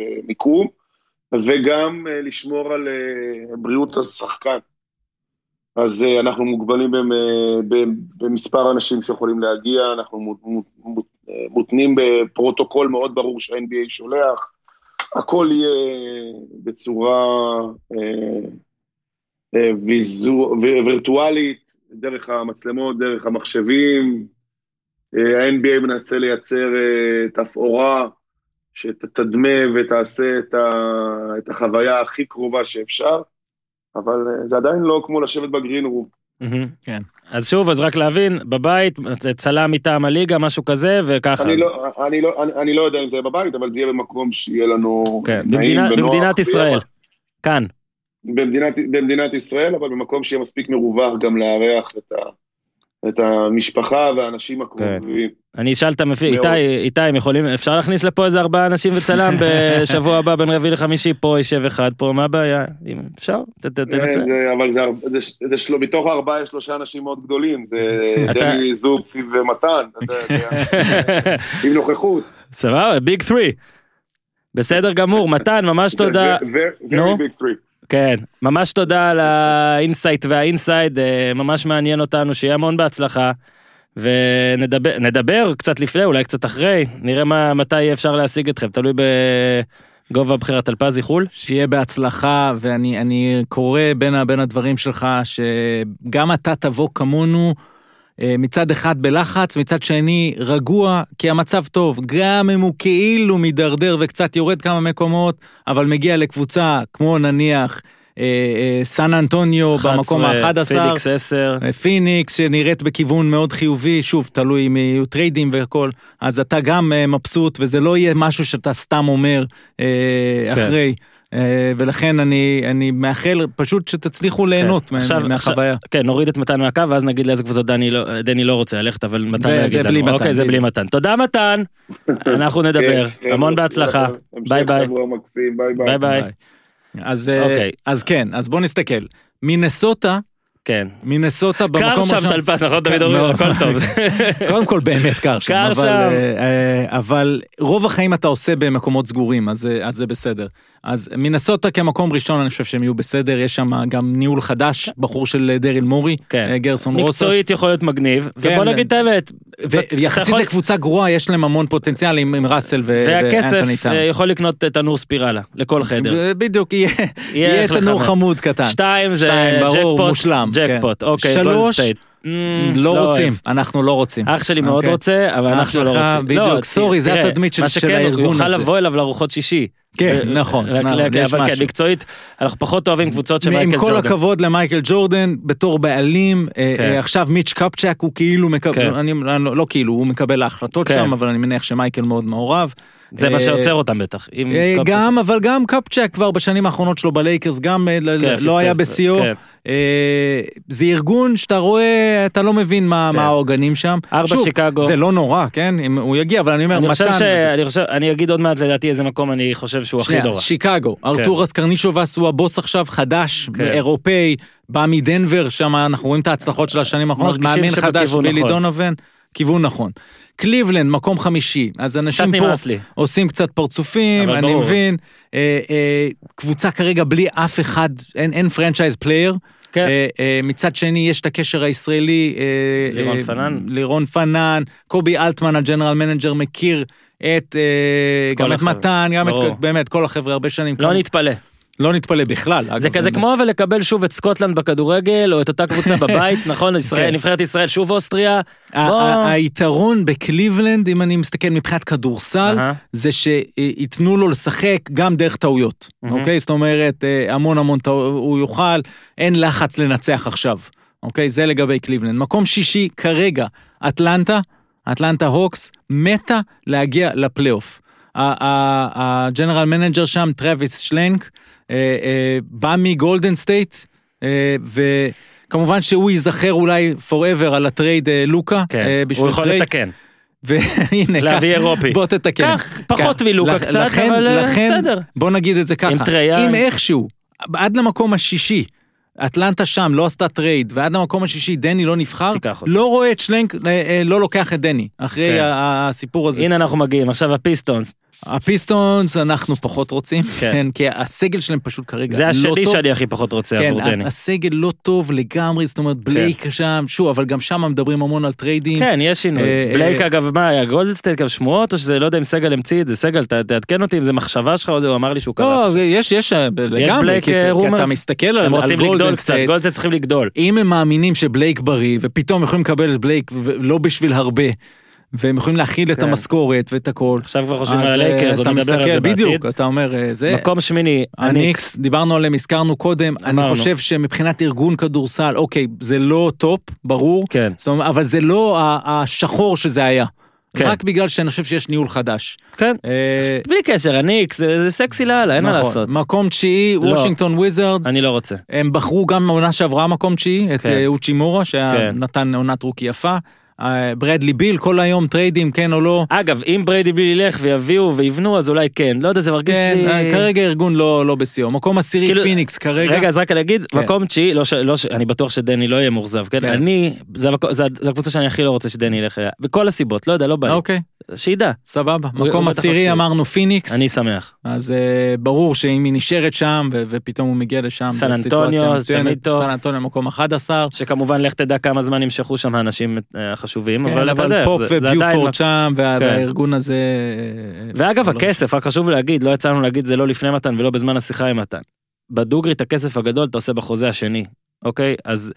ומיקום, וגם אה, לשמור על אה, בריאות השחקן. אז אה, אנחנו מוגבלים במספר אנשים שיכולים להגיע, אנחנו מות- מות- מות- מותנים בפרוטוקול מאוד ברור שה-NBA שולח, הכל יהיה בצורה וירטואלית, דרך המצלמות, דרך המחשבים. ה-NBA מנסה לייצר תפאורה שתדמה ותעשה את, ה, את החוויה הכי קרובה שאפשר, אבל אה, זה עדיין לא כמו לשבת בגרין רום. כן. אז שוב, אז רק להבין, בבית, צלם מטעם הליגה, משהו כזה, וככה. אני לא, אני, לא, אני, אני לא יודע אם זה יהיה בבית, אבל זה יהיה במקום שיהיה לנו כן, נעים במדינה- ונוח במדינת. ישראל. כאן. במדינת, במדינת ישראל, אבל במקום שיהיה מספיק מרווח גם לארח את, ה, את המשפחה והאנשים הקרובים. אני אשאל את המפיק. איתי, איתי, הם יכולים, אפשר להכניס לפה איזה ארבעה אנשים וצלם [laughs] בשבוע הבא בין רביעי לחמישי, פה יישב אחד, פה, מה הבעיה? אם אפשר, תנסה. כן, זה, אבל זה, מתוך הארבעה יש שלושה אנשים מאוד גדולים, זה דני, זופי ומתן, [laughs] עם נוכחות. סבבה, ביג 3. בסדר גמור, מתן, ממש תודה. נו. כן, ממש תודה על ה insight וה inside, אה, ממש מעניין אותנו, שיהיה המון בהצלחה. ונדבר נדבר קצת לפני, אולי קצת אחרי, נראה מה, מתי אפשר להשיג אתכם, תלוי בגובה בחירת טלפז חו"ל. שיהיה בהצלחה, ואני אני קורא בין, בין הדברים שלך, שגם אתה תבוא כמונו, מצד אחד בלחץ, מצד שני רגוע, כי המצב טוב. גם אם הוא כאילו מידרדר וקצת יורד כמה מקומות, אבל מגיע לקבוצה כמו נניח אה, אה, סן אנטוניו במקום ה-11. פיניקס 10. פיניקס שנראית בכיוון מאוד חיובי, שוב, תלוי אם יהיו טריידים והכל, אז אתה גם אה, מבסוט, וזה לא יהיה משהו שאתה סתם אומר אה, כן. אה, ולכן אני, אני מאחל פשוט שתצליחו ליהנות מה, עכשיו- מהחוויה. כן, נוריד את מתן מהקו, ואז נגיד לאיזה קבוצות דני לא, דני לא רוצה ללכת, אבל מתן זה- לא יגיד זה לנו. בלי מתן, אוקיי, זה בלי. מתן. תודה מתן, אנחנו נדבר. כן, המון בהצלחה. ביי ביי. ביי ביי. ביי ביי. אז, אה, אוקיי. אז כן, אז בוא נסתכל. מינסוטה כן. מינסוטה במקום קר הראשון. שם דלפס, נכון? תמיד כן, אומרים, מאוד. הכל טוב. [laughs] קודם כל באמת קר שם, קר אבל, שם. אה, אבל רוב החיים אתה עושה במקומות סגורים, אז זה בסדר. אז מינסוטה כמקום ראשון, אני חושב שהם יהיו בסדר, יש שם גם ניהול חדש, בחור של דריל מורי, כן. אה, גרסון רוסאס. מקצועית יכול להיות מגניב, כן. ובוא נגיד את האמת. ויחסית יכול- לקבוצה גרועה, יש להם המון פוטנציאל עם, עם ראסל ו- ואנתוני והכסף טאונס. אה, יכול לקנות תנור ספירלה לכל חדר. בדיוק, יהיה יהיה תנור. חמוד קטן. שתיים זה שתיים, ברור, ג'קפוט, מושלם, כן. ג'קפוט, אוקיי, שלוש, סטייט. Mm, לא רוצים, אוהב. אנחנו לא רוצים. אח שלי מאוד אוקיי. רוצה, אבל אנחנו לא רוצים. בדיוק, לא, סורי, זה התדמית של- מה של שכן, הוא הארגון יוכל הזה. לבוא אליו לארוחות שישי. כן, נכון, רק- נכון, רק- יש אבל כן. מקצועית, אנחנו פחות אוהבים קבוצות של עם מייקל כל ג'ורדן. הכבוד למייקל ג'ורדן, בתור בעלים, אה, כן. אה, עכשיו מיץ' קפצ'ק הוא כאילו מקבל, כן. אני לא לא כאילו, הוא מקבל ההחלטות כן. שם, אבל אני מניח שמייקל מאוד מעורב. זה מה אה, שעוצר אותם בטח. אה, גם, אבל גם קפצ'ק כבר בשנים האחרונות שלו בלייקרס, גם אה, ל- כן, לא היה בשיאו. כן. זה ארגון שאתה רואה, אתה לא מבין מה כן. העוגנים שם. ארבע שיקגו. זה לא נורא, כן? הוא יגיע, אבל אני אומר, מתן... אני חושב, אני אגיד עוד מעט לדעתי איזה מקום אני חושב שהוא הכי נורא. שיקגו, ארתורס קרנישובס הוא הבוס עכשיו, חדש. אירופאי, בא מדנבר, שם אנחנו רואים את ההצלחות של השנים האחרונות, מאמן חדש, בילי נכון. דונובן, כיוון נכון. קליבלנד, מקום חמישי, אז אנשים פה לי. עושים קצת פרצופים, אני ברור. מבין, אה, אה, קבוצה כרגע בלי אף אחד, אין, אין franchise player. כן. אה, אה, מצד שני יש את הקשר הישראלי, אה, לירון אה, פנן. לירון פנן, קובי אלטמן ה general manager מכיר את, אה, גם את החבר'ה, מתן, גם ברור. את, באמת, כל החבר'ה הרבה שנים. לא. נתפלא. לא נתפלא בכלל. זה אגב, כזה. כמו אבל לקבל שוב את סקוטלנד בכדורגל, או את אותה קבוצה [laughs] בבית, נכון? ישראל, כן. נבחרת ישראל, שוב אוסטריה. בוא. היתרון בקליבלנד, אם אני מסתכל מבחינת כדורסל. זה שייתנו לו לשחק גם דרך טעויות. אוקיי? זאת אומרת, אה, המון המון טעויות, הוא יוכל, אין לחץ לנצח עכשיו, אוקיי? זה לגבי קליבלנד. מקום שישי, כרגע, אטלנטה, אטלנטה הוקס, מתה להגיע לפלייאוף. ה general manager שם, טרוויס שלנק, בא מגולדן סטייט, אה, וכמובן שהוא ייזכר אולי forever על הטרייד אה, לוקה, כן, אה, הוא יכול טרייד. לתקן. [laughs] והנה, להביא אירופי. בוא תתקן. קח פחות כן. מלוקה לכ- קצת, לכן- אבל אה, לכן, בסדר. בוא נגיד את זה ככה. עם טריה. אם איכשהו, עד למקום השישי, אטלנטה שם לא עשתה טרייד, ועד למקום השישי דני לא נבחר. לא רואה את שלנק, אה, אה, לא לוקח את דני, אחרי כן. הסיפור הזה. הנה אנחנו מגיעים, עכשיו הפיסטונס. הפיסטונס אנחנו פחות רוצים, כן. כן, כי הסגל שלהם פשוט כרגע זה לא טוב. שאני הכי פחות רוצה כן, עבור דני. הסגל לא טוב לגמרי, זאת אומרת בלייק שם, שוב, אבל גם שם מדברים המון על טריידים. כן, יש שינוי. אה, בלייק אה, אגב, מה היה גולדסטייט גם שמועות, או שזה לא יודע אם סגל המציא את זה, סגל, ת- תעדכן אותי אם זה מחשבה שלך או זה, הוא אמר לי שהוא לא, קרא. יש, יש, אה, לגמרי, בלייק, כי, אה, כי? אתה מסתכל על, הם על רוצים גולדן לגדול קצת, סטייט, גולדסטייט צריכים לגדול. אם הם מאמינים שבלייק בריא, ופתאום יכולים לקבל את בלייק, ולא בשביל הרבה, והם יכולים להכיל את כן. המשכורת ואת הכל. עכשיו כבר חושבים אז, על הלייקרס, אה, עוד אתה נדבר על מסתכל, זה בעתיד. בדיוק, אתה אומר, אה, זה... מקום שמיני, הניקס. דיברנו עליהם, הזכרנו קודם, אני אמרנו. חושב שמבחינת ארגון כדורסל, אוקיי, זה לא טופ, ברור, כן. זאת אומרת, אבל זה לא השחור שזה היה. כן. רק בגלל שאני חושב שיש ניהול חדש. כן. אה, בלי קשר, הניקס, זה זה סקסי לאללה, אין מה נכון. לעשות. מקום תשיעי, לא. וושינגטון וויזרדס, אני לא רוצה. הם בחרו גם בעונה שעברה מקום תשיעי, את כן. אה, האצ'ימורה, כן. שנתן עונת rookie יפה. אה, ברדלי ביל, כל היום טריידים, כן או לא. אגב, אם ברדלי ביל ילך ויביאו ויבנו, אז אולי כן. לא יודע, זה מרגיש כן, לי... אה, כרגע ארגון לא לא בשיאו. מקום עשירי כאילו- פיניקס כרגע. רגע, אז רק להגיד, כן. מקום תשיעי, לא לא ש- אני בטוח שדני לא יהיה מאוכזב, כן? כן. אני, זה זה זה הקבוצה שאני הכי לא רוצה שדני ילך אליה. בכל הסיבות, לא יודע, לא בא לי. אוקיי, שידע, סבבה. מקום עשירי. אמרנו פיניקס. אני שמח. אז אה, ברור שאם היא נשארת שם ופתאום הוא מגיע לשם, סן אנטוניו. תמיד טוב. סן אנטוניו מקום 11. שכמובן, לך תדע כמה זמן ימשכו שם האנשים אה, החשובים, כן, אבל אתה יודע, פופ. וביופורד שם, וה- כן. והארגון הזה... אה, ואגב, לא- הכסף, רק חשוב להגיד, לא יצא לנו להגיד זה לא לפני מתן ולא בזמן השיחה עם מתן. בדוגרי את הכסף הגדול אתה עושה בחוזה השני, אוקיי? אז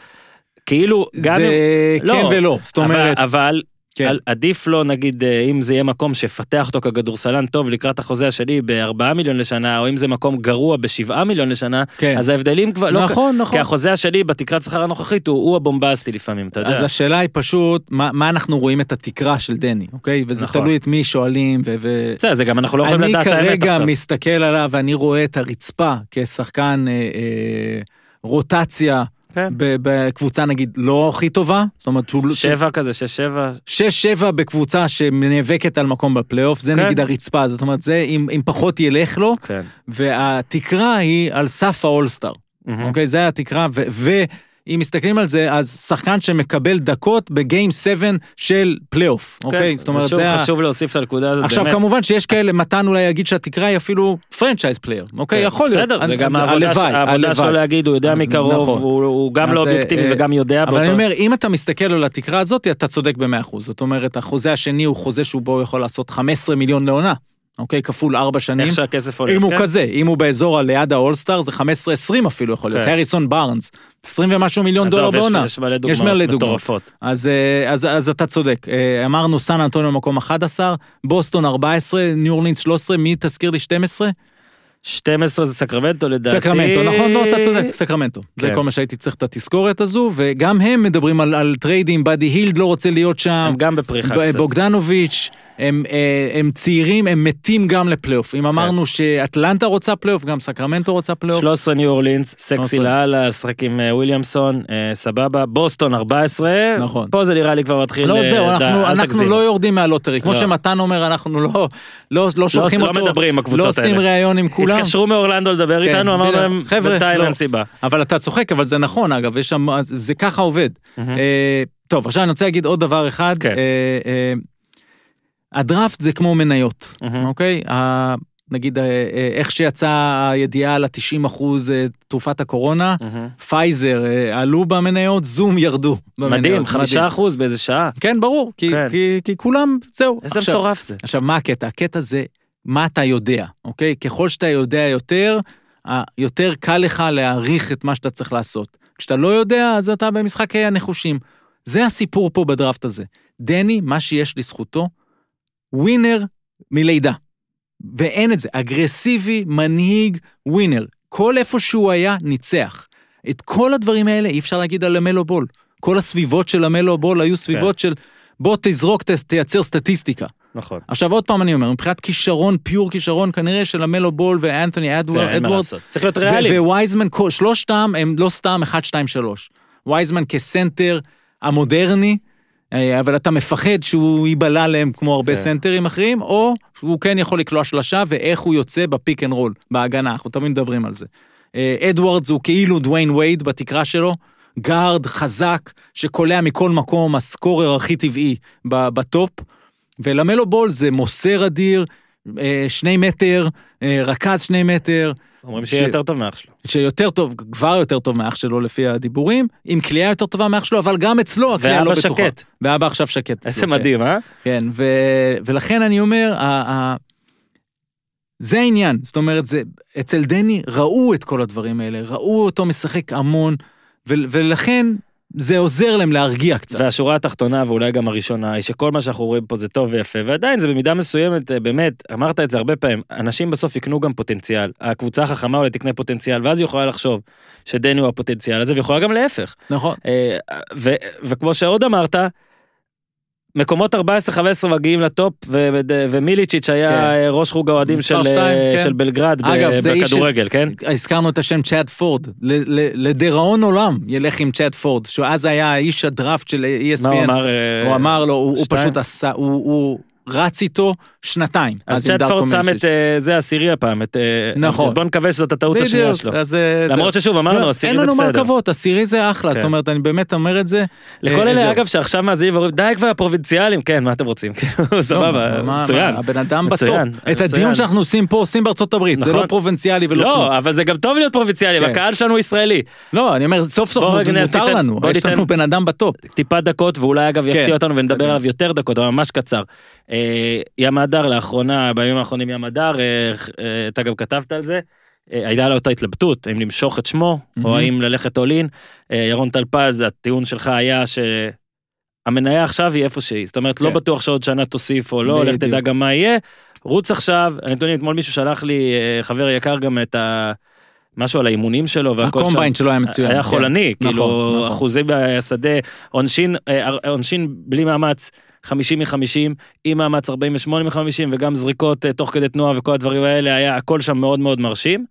כאילו, גם אם... זה לא, כן ולא, זאת אומרת, אבל, אבל כן. עדיף לו נגיד אה, אם זה יהיה מקום שיפתח אותו ככדורסלן טוב לקראת החוזה השני בארבעה מיליון לשנה או אם זה מקום גרוע בשבעה מיליון לשנה כן. אז ההבדלים כבר לא נכון, כי נכון. החוזה השני בתקרת שכר הנוכחית הוא, הוא הבומבסטי לפעמים אתה יודע. אז השאלה היא פשוט, מה מה אנחנו רואים את התקרה של דני, אוקיי? וזה נכון. תלוי את מי שואלים, ו... ו- בסדר, זה גם אנחנו לא יכולים אני לדעת האמת כרגע עכשיו. מסתכל עליו ואני רואה את הרצפה כשחקן אה, אה, רוטציה כן. בקבוצה נגיד לא הכי טובה, זאת אומרת, הוא... שבע כזה, שש שבע, שש שבע בקבוצה שנאבקת על מקום בפלייאוף, זה כן. נגיד הרצפה, זאת אומרת, זה אם, אם פחות ילך לו, כן. והתקרה היא על סף האולסטאר. אוקיי? זה התקרה, ו... ו אם מסתכלים על זה, אז שחקן שמקבל דקות ב game 7 של פלייאוף, אוקיי? זאת אומרת, כן, זה ה... חשוב להוסיף את הנקודה הזאת, עכשיו באמת. כמובן שיש כאלה, מתן אולי יגיד שהתקרה היא אפילו franchise player, אוקיי? כן, יכול להיות. בסדר, זה אני- גם העבודה. שלו להגיד, הוא יודע מקרוב, נכון. הוא הוא גם לא אה, אובייקטיבי אה, וגם יודע אבל אני באותו... אומר, אם אתה מסתכל על התקרה הזאת, אתה צודק ב-100%. זאת אומרת, החוזה השני הוא חוזה שהוא בו יכול לעשות 15 מיליון לעונה, אוקיי? כפול 4 שנים. איך שהכסף הולך, אם הוא כן? כזה, אם הוא באזור הליד האולסטאר, זה 15-20 אפילו יכול להיות. כן. הריסון בארנס, 20 ומשהו מיליון דולר בעונה. יש מלא דוגמאות. אז, אה, אז, אז אתה צודק. אה, אמרנו סן אנטוניו מקום 11, בוסטון 14, ניו אורלינס 13, מי תזכיר לי 12? 12 זה סקרמנטו לדעתי. סקרמנטו, נכון? לא, אתה צודק, סקרמנטו. זה כן. כל מה שהייתי צריך את התזכורת הזו, וגם הם מדברים על, על טריידים, באדי הילד לא רוצה להיות שם. הם גם בפריחה ב- קצת. בוגדנוביץ', הם, אה, הם צעירים, הם מתים גם לפלייאוף. אם אמרנו שאטלנטה רוצה פלייאוף, גם סקרמנטו רוצה פלייאוף. 13 ניו אורלינס, סקסי 13. לאללה, לשחק עם אה, וויליאמסון, אה, סבבה. בוסטון 14. נכון. פה זה נראה לי כבר מתחיל... לא זהו, אנחנו, אל אנחנו. לא יורדים מהלוטרי. כמו לא. שמתן אומר, אנחנו לא, לא, לא שולחים לא אותו. מדברים עם הקבוצות לא עושים האלה. ראיון עם כולם. התקשרו מאורלנדו לדבר כן, איתנו, אמרנו. להם, חבר'ה, בינתיים לא. אין סיבה. אבל אתה צוחק, אבל זה נכון, אגב, יש שם, זה ככה עובד. מהמם. אה, טוב, עכשיו אני רוצה להגיד עוד דבר אחד. כן. אה, אה, הדראפט זה כמו מניות, מהמם. אוקיי? ה- נגיד, אה, אה, איך שיצאה הידיעה על ה-90 אחוז אה, תרופת הקורונה, מהמם. פייזר עלו במניות, זום ירדו במניות. מדהים, חמישה אחוז באיזה שעה. כן, ברור, כי, כן. כי, כי כולם, זהו. איזה עכשיו, מטורף זה. עכשיו, מה הקטע? הקטע זה מה אתה יודע, אוקיי? ככל שאתה יודע יותר, יותר קל לך להעריך את מה שאתה צריך לעשות. כשאתה לא יודע, אז אתה במשחקי הנחושים. זה הסיפור פה בדראפט הזה. דני, מה שיש לזכותו, ווינר מלידה. ואין את זה. אגרסיבי, מנהיג, ווינר. כל איפה שהוא היה, ניצח. את כל הדברים האלה אי אפשר להגיד על המלו בול. כל הסביבות של המלו בול היו סביבות של בוא תזרוק, ת- תייצר סטטיסטיקה. נכון. עכשיו עוד פעם אני אומר, מבחינת כישרון, פיור כישרון, כנראה של המלו בול ואנתוני כן, מה אדוארד, לעשות. צריך להיות ריאלי. ווייזמן, שלושתם הם לא סתם 1, 2, 3. וייזמן כסנטר המודרני, אבל אתה מפחד שהוא ייבלע להם כמו הרבה כן. סנטרים אחרים, או שהוא כן יכול לקלוע שלושה, ואיך הוא יוצא ב pick and roll, בהגנה, אנחנו תמיד מדברים על זה. אה, אדוארדס הוא כאילו דוויין וייד בתקרה שלו, גארד חזק, שקולע מכל מקום, ה scorer הכי טבעי ב top. ולמלו בול זה מוסר אדיר, אה, שני מטר, אה, רכז שני מטר, אומרים שיהיה ש- יותר טוב מאח שלו. שיותר טוב, כבר יותר טוב מאח שלו לפי הדיבורים, עם קליעה יותר טובה מאח שלו, אבל גם אצלו הקליעה לא ואבא בטוחה. שקט. ואבא עכשיו שקט. איזה כן. מדהים, אה? כן, ו... ולכן אני אומר, ה... ה... זה העניין, זאת אומרת, זה... אצל דני ראו את כל הדברים האלה, ראו אותו משחק המון, ו... ולכן זה עוזר להם להרגיע קצת. והשורה התחתונה, ואולי גם הראשונה, היא שכל מה שאנחנו רואים פה זה טוב ויפה, ועדיין זה במידה מסוימת, אה, באמת, אמרת את זה הרבה פעמים, אנשים בסוף יקנו גם פוטנציאל. הקבוצה החכמה אולי תקנה פוטנציאל, ואז היא יכולה לחשוב שדני הוא הפוטנציאל הזה, ויכולה גם להפך. נכון. אה, ו- וכמו שעוד אמרת, מקומות 14-15 מגיעים לטופ, ו- ו- ומיליצ'יץ' היה כן. אה, ראש חוג האוהדים של, שתיים, אה, כן. של בלגרד ב- אגב, איש בכדורגל, כן? הזכרנו את השם צ'אד פורד, ל- ל- לדיראון עולם ילך עם צ'אד פורד, שאז היה איש הדראפט של ESPN. מה הוא אמר? אה, הוא אמר לו, הוא, הוא? פשוט עשה, הוא, הוא רץ איתו שנתיים. אז צ'טפורד שם. את אה, זה העשירי הפעם, את... אה, נכון. אז בוא נקווה שזאת הטעות השנייה שלו. אה, למרות ששוב, אמרנו, לא, עשירי אין זה לנו מה בסדר. לקוות, עשירי זה אחלה, כן. זאת אומרת, אני באמת אומר את זה. לכל אלה. אגב, שעכשיו מאזינים ואומרים, די כבר הפרובינציאלים, כן, מה אתם רוצים? [laughs] כאילו, סבבה, לא, מה- מצוין. הבן אדם ב top. את. הדיון שאנחנו עושים פה עושים בארצות הברית, זה נכון. לא פרובינציאלי ולא כלום. לא, אבל זה גם טוב להיות פרובינציאלים, כן. הקהל שלנו ישראלי. לא, אני אומר, סוף סוף מותר לנו, יש לנו בן אדם ב top. טיפה דקות, ואולי אגב כן. יפתיע אותנו ונדבר. עליו יותר דקות, אבל ממש קצר. ים הדר לאחרונה, בימים האחרונים ים הדר, אה, אה, אתה גם כתבת על זה. אה, הייתה לו את ההתלבטות, האם למשוך את שמו, או מהמם. האם ללכת אולין. ירון טלפז, הטיעון שלך היה שהמניה עכשיו היא איפה שהיא. זאת אומרת, לא כן. בטוח שעוד שנה תוסיף או לא, לך. תדע גם מה יהיה. רוץ עכשיו, הנתונים, אתמול מישהו שלח לי, חבר יקר גם את ה... משהו על האימונים שלו והכל שם. הקומביין שלו היה מצוין. היה כן. חולני, נכון, כאילו נכון. אחוזי בשדה, עונשין, עונשין בלי מאמץ 50 מ-50, עם מאמץ 48 מ-50, וגם זריקות אה, תוך כדי תנועה וכל הדברים האלה, היה הכל שם מאוד מאוד מרשים.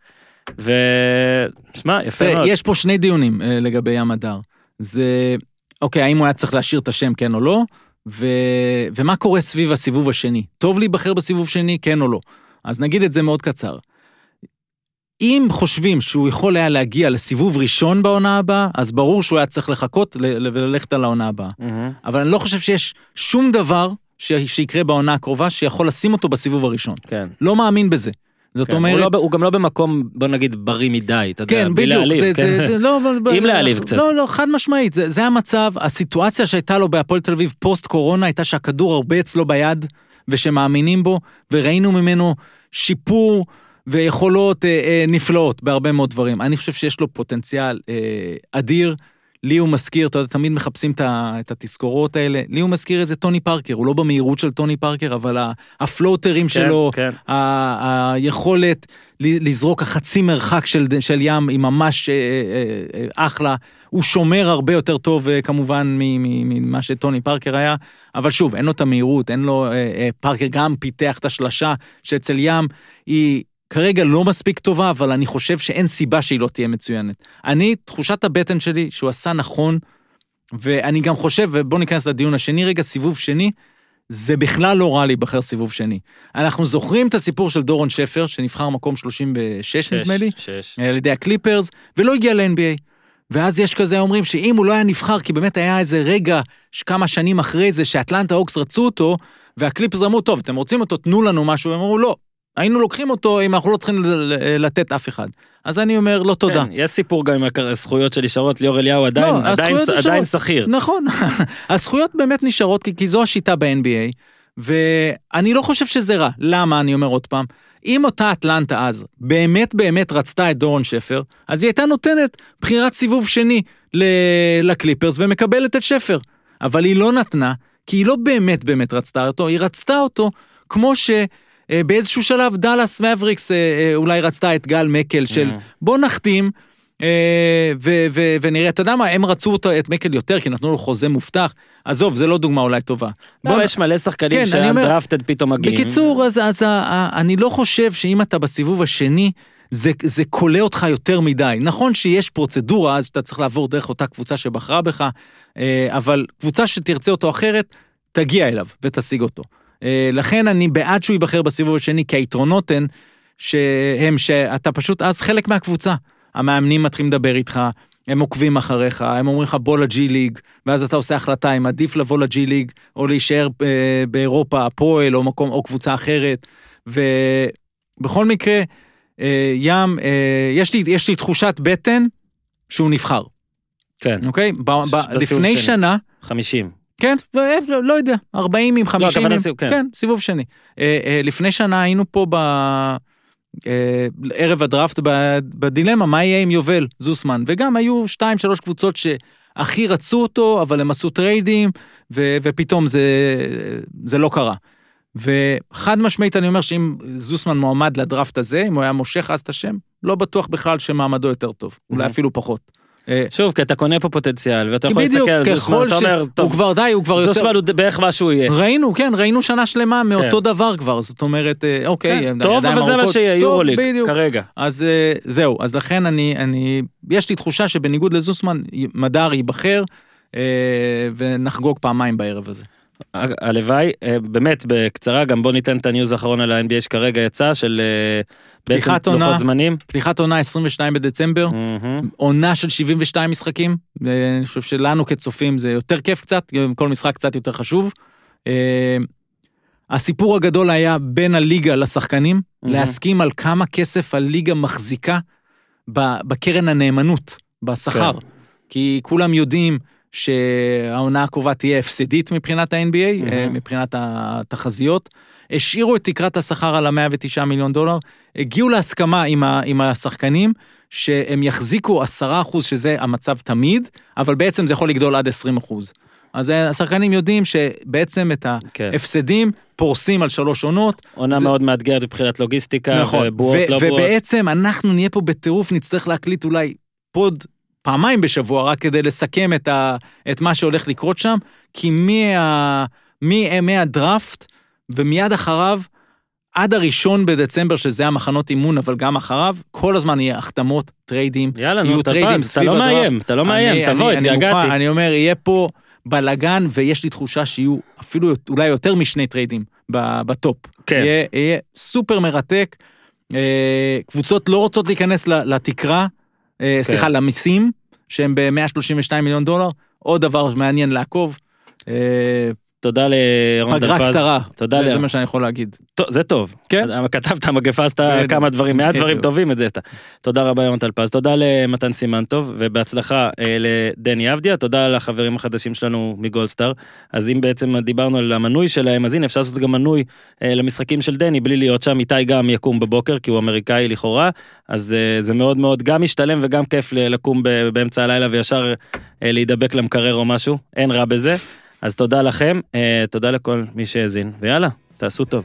ושמע, יפה תראה, מאוד. יש פה שני דיונים אה, לגבי ים הדר. זה, אוקיי, האם הוא היה צריך להשאיר את השם, כן או לא, ו... ומה קורה סביב הסיבוב השני. טוב להיבחר בסיבוב שני, כן או לא. אז נגיד את זה מאוד קצר. אם חושבים שהוא יכול היה להגיע לסיבוב ראשון בעונה הבאה, אז ברור שהוא היה צריך לחכות וללכת על העונה הבאה. מהמם. אבל אני לא חושב שיש שום דבר ש- שיקרה בעונה הקרובה שיכול לשים אותו בסיבוב הראשון. כן. לא מאמין בזה. זאת כן. הוא, אומרת... לא, ב- הוא גם לא במקום, בוא נגיד, בריא מדי, אתה יודע, כן, בלי בדיוק, להעליב, זה, כן. זה, לא, [laughs] אם להעליב קצת. לא, לא, חד משמעית, זה, זה המצב, הסיטואציה שהייתה לו בהפועל תל אביב פוסט קורונה הייתה שהכדור הרבה אצלו ביד, ושמאמינים בו, וראינו ממנו שיפור ויכולות אה, אה, נפלאות בהרבה מאוד דברים. אני חושב שיש לו פוטנציאל אה, אדיר. לי הוא מזכיר, אתה יודע, תמיד מחפשים את התזכורות האלה, לי הוא מזכיר איזה טוני פארקר, הוא לא במהירות של טוני פארקר, אבל הפלוטרים שלו, כן. ה- היכולת לזרוק החצי מרחק של, של ים היא ממש אה, אה, אה, אחלה. הוא שומר הרבה יותר טוב אה, כמובן ממה שטוני פארקר היה, אבל שוב, אין לו את המהירות, אין לו... אה, אה, פארקר גם פיתח את השלשה שאצל ים היא... כרגע לא מספיק טובה, אבל אני חושב שאין סיבה שהיא לא תהיה מצוינת. אני, תחושת הבטן שלי שהוא עשה נכון, ואני גם חושב, ובואו ניכנס לדיון השני רגע, סיבוב שני, זה בכלל לא רע להיבחר סיבוב שני. אנחנו זוכרים את הסיפור של דורון שפר, שנבחר מקום 36 שש, נדמה לי, שש. על ידי הקליפרס, ולא הגיע ל-NBA. ואז יש כזה אומרים שאם הוא לא היה נבחר, כי באמת היה איזה רגע, כמה שנים אחרי זה, שאטלנטה אוקס רצו אותו, והקליפרס אמרו, טוב, אתם רוצים אותו, תנו לנו משהו, הם אמרו, לא. היינו לוקחים אותו אם אנחנו לא צריכים לתת אף אחד. אז אני אומר, לא תודה. כן, יש סיפור גם עם הזכויות שנשארות, ליאור אליהו עדיין, לא, עדיין, עדיין. שכיר. נכון, [laughs] הזכויות באמת נשארות, כי, כי זו השיטה ב-NBA, ואני לא חושב שזה רע. למה, אני אומר עוד פעם? אם אותה אטלנטה אז באמת באמת רצתה את דורון שפר, אז היא הייתה נותנת בחירת סיבוב שני ל- לקליפרס ומקבלת את שפר. אבל היא לא נתנה, כי היא לא באמת באמת רצתה אותו, היא רצתה אותו כמו ש... אה, באיזשהו שלב דאלאס מאבריקס אה, אה, אולי רצתה את גל מקל של בוא נחתים ו- ו- ונראה, אתה יודע מה, הם רצו אותו, את מקל יותר כי נתנו לו חוזה מובטח. עזוב, זה לא דוגמה אולי טובה. לא, בוא יש מלא שחקנים כן, שהדרפטד פתאום מגיעים. בקיצור, אז, אז ה- אני לא חושב שאם אתה בסיבוב השני, זה, זה כולא אותך יותר מדי. נכון שיש פרוצדורה, אז שאתה צריך לעבור דרך אותה קבוצה שבחרה בך, אבל קבוצה שתרצה אותו אחרת, תגיע אליו ותשיג אותו. אה, לכן אני בעד שהוא ייבחר בסיבוב השני, כי היתרונות הן שהם שאתה פשוט אז חלק מהקבוצה. המאמנים מתחילים לדבר איתך, הם עוקבים אחריך, הם אומרים לך בוא לג'י ליג, ואז אתה עושה החלטה אם עדיף לבוא לג'י ליג, או להישאר אה, באירופה, הפועל, או מקום, או קבוצה אחרת. ובכל מקרה, אה, ים, אה, יש לי, יש לי תחושת בטן שהוא נבחר, כן, אוקיי? ב, ב, לפני שני. שנה, 50. כן, ו- לא, לא יודע, 40 עם 50 הכוונה עם, סיבוב, כן. כן, סיבוב שני. אה, אה, לפני שנה היינו פה ב... אה, ערב הדראפט בדילמה, מה יהיה עם יובל זוסמן, וגם היו שתיים, שלוש קבוצות שהכי רצו אותו, אבל הם עשו טריידים, ו- ופתאום זה, זה לא קרה. וחד משמעית אני אומר שאם זוסמן מועמד לדראפט הזה, אם הוא היה מושך אז את השם, לא בטוח בכלל שמעמדו יותר טוב, אולי Mhm. אפילו פחות. אה, שוב, כי אתה קונה פה פוטנציאל, ואתה יכול להסתכל על זוסמן, ככל אתה ש... אומר, הוא טוב, כבר די, הוא כבר יותר... זוסמן הוא בערך מה שהוא יהיה. ראינו, כן, ראינו שנה שלמה מאותו כן. דבר כבר, זאת אומרת, אה, אוקיי, כן, טוב, אבל זה מה. שיהיה, יורוליג. כרגע. אז אה, זהו, אז לכן אני, אני, יש לי תחושה שבניגוד לזוסמן, מדר ייבחר, ונחגוג פעמיים בערב הזה. הלוואי, אה, באמת, בקצרה, גם בוא ניתן את הניוז האחרון על ה-NBA שכרגע יצא, של אה, בעצם פתיחת עונה. לוחות זמנים. פתיחת עונה 22 בדצמבר, מהמם. עונה של 72 משחקים, אה, אני חושב שלנו כצופים זה יותר כיף קצת, כל משחק קצת יותר חשוב. הסיפור הגדול היה בין הליגה לשחקנים, מהמם. להסכים על כמה כסף הליגה מחזיקה בקרן הנאמנות, בשכר. כן. כי כולם יודעים שהעונה הקרובה תהיה הפסדית מבחינת ה-NBA, מהמם. אה, מבחינת התחזיות. השאירו את תקרת השכר על ה-109 מיליון דולר, הגיעו להסכמה עם, ה- עם השחקנים שהם יחזיקו 10 אחוז, שזה המצב תמיד, אבל בעצם זה יכול לגדול עד 20 אחוז. אז השחקנים יודעים שבעצם את כן. ההפסדים פורסים על שלוש עונות, עונה זה- מאוד מאתגרת מבחינת לוגיסטיקה, נכון, ובועות ו- לא בועות. ובעצם אנחנו נהיה פה בטירוף, נצטרך להקליט אולי pod פעמיים בשבוע, רק כדי לסכם את, ה, את מה שהולך לקרות שם, כי מה, מה, מהדראפט ומיד אחריו, עד הראשון בדצמבר, שזה המחנות אימון, אבל גם אחריו, כל הזמן יהיה החתמות, טריידים, יאללה, נו, אתה פז, אתה לא. מאיים, אתה לא מאיים, אני- תבוא, אני- אני התגעגעתי. מוכן, אני אומר, יהיה פה בלאגן, ויש לי תחושה שיהיו אפילו אולי יותר משני טריידים ב top. כן. יהיה, יהיה סופר מרתק. אה, קבוצות לא רוצות להיכנס לתקרה, אה, סליחה, למיסים, שהם ב-132 מיליון דולר, עוד דבר מעניין לעקוב. אה, תודה לירון פגרה טלפז. קצרה, תודה זה- זה. מה שאני יכול להגיד. זה טוב. כן. כתבת מגפה עשת בדיוק. כמה דברים, מעט דברים. טובים, את זה עשת. תודה רבה ירון טלפז, תודה למתן סימן טוב, ובהצלחה אה, לדני אבדיה, תודה לחברים החדשים שלנו מגולדסטאר. אז אם בעצם דיברנו על המנוי שלהם, אז הנה אפשר לעשות גם מנוי אה, למשחקים של דני בלי להיות שם, איתי גם יקום בבוקר, כי הוא אמריקאי לכאורה, אז אה, זה מאוד מאוד גם משתלם וגם כיף לקום באמצע הלילה וישר להידבק למקרר או משהו, אין רע בזה. אז תודה לכם, אה, תודה לכל מי שהאזין, ויאללה, תעשו טוב.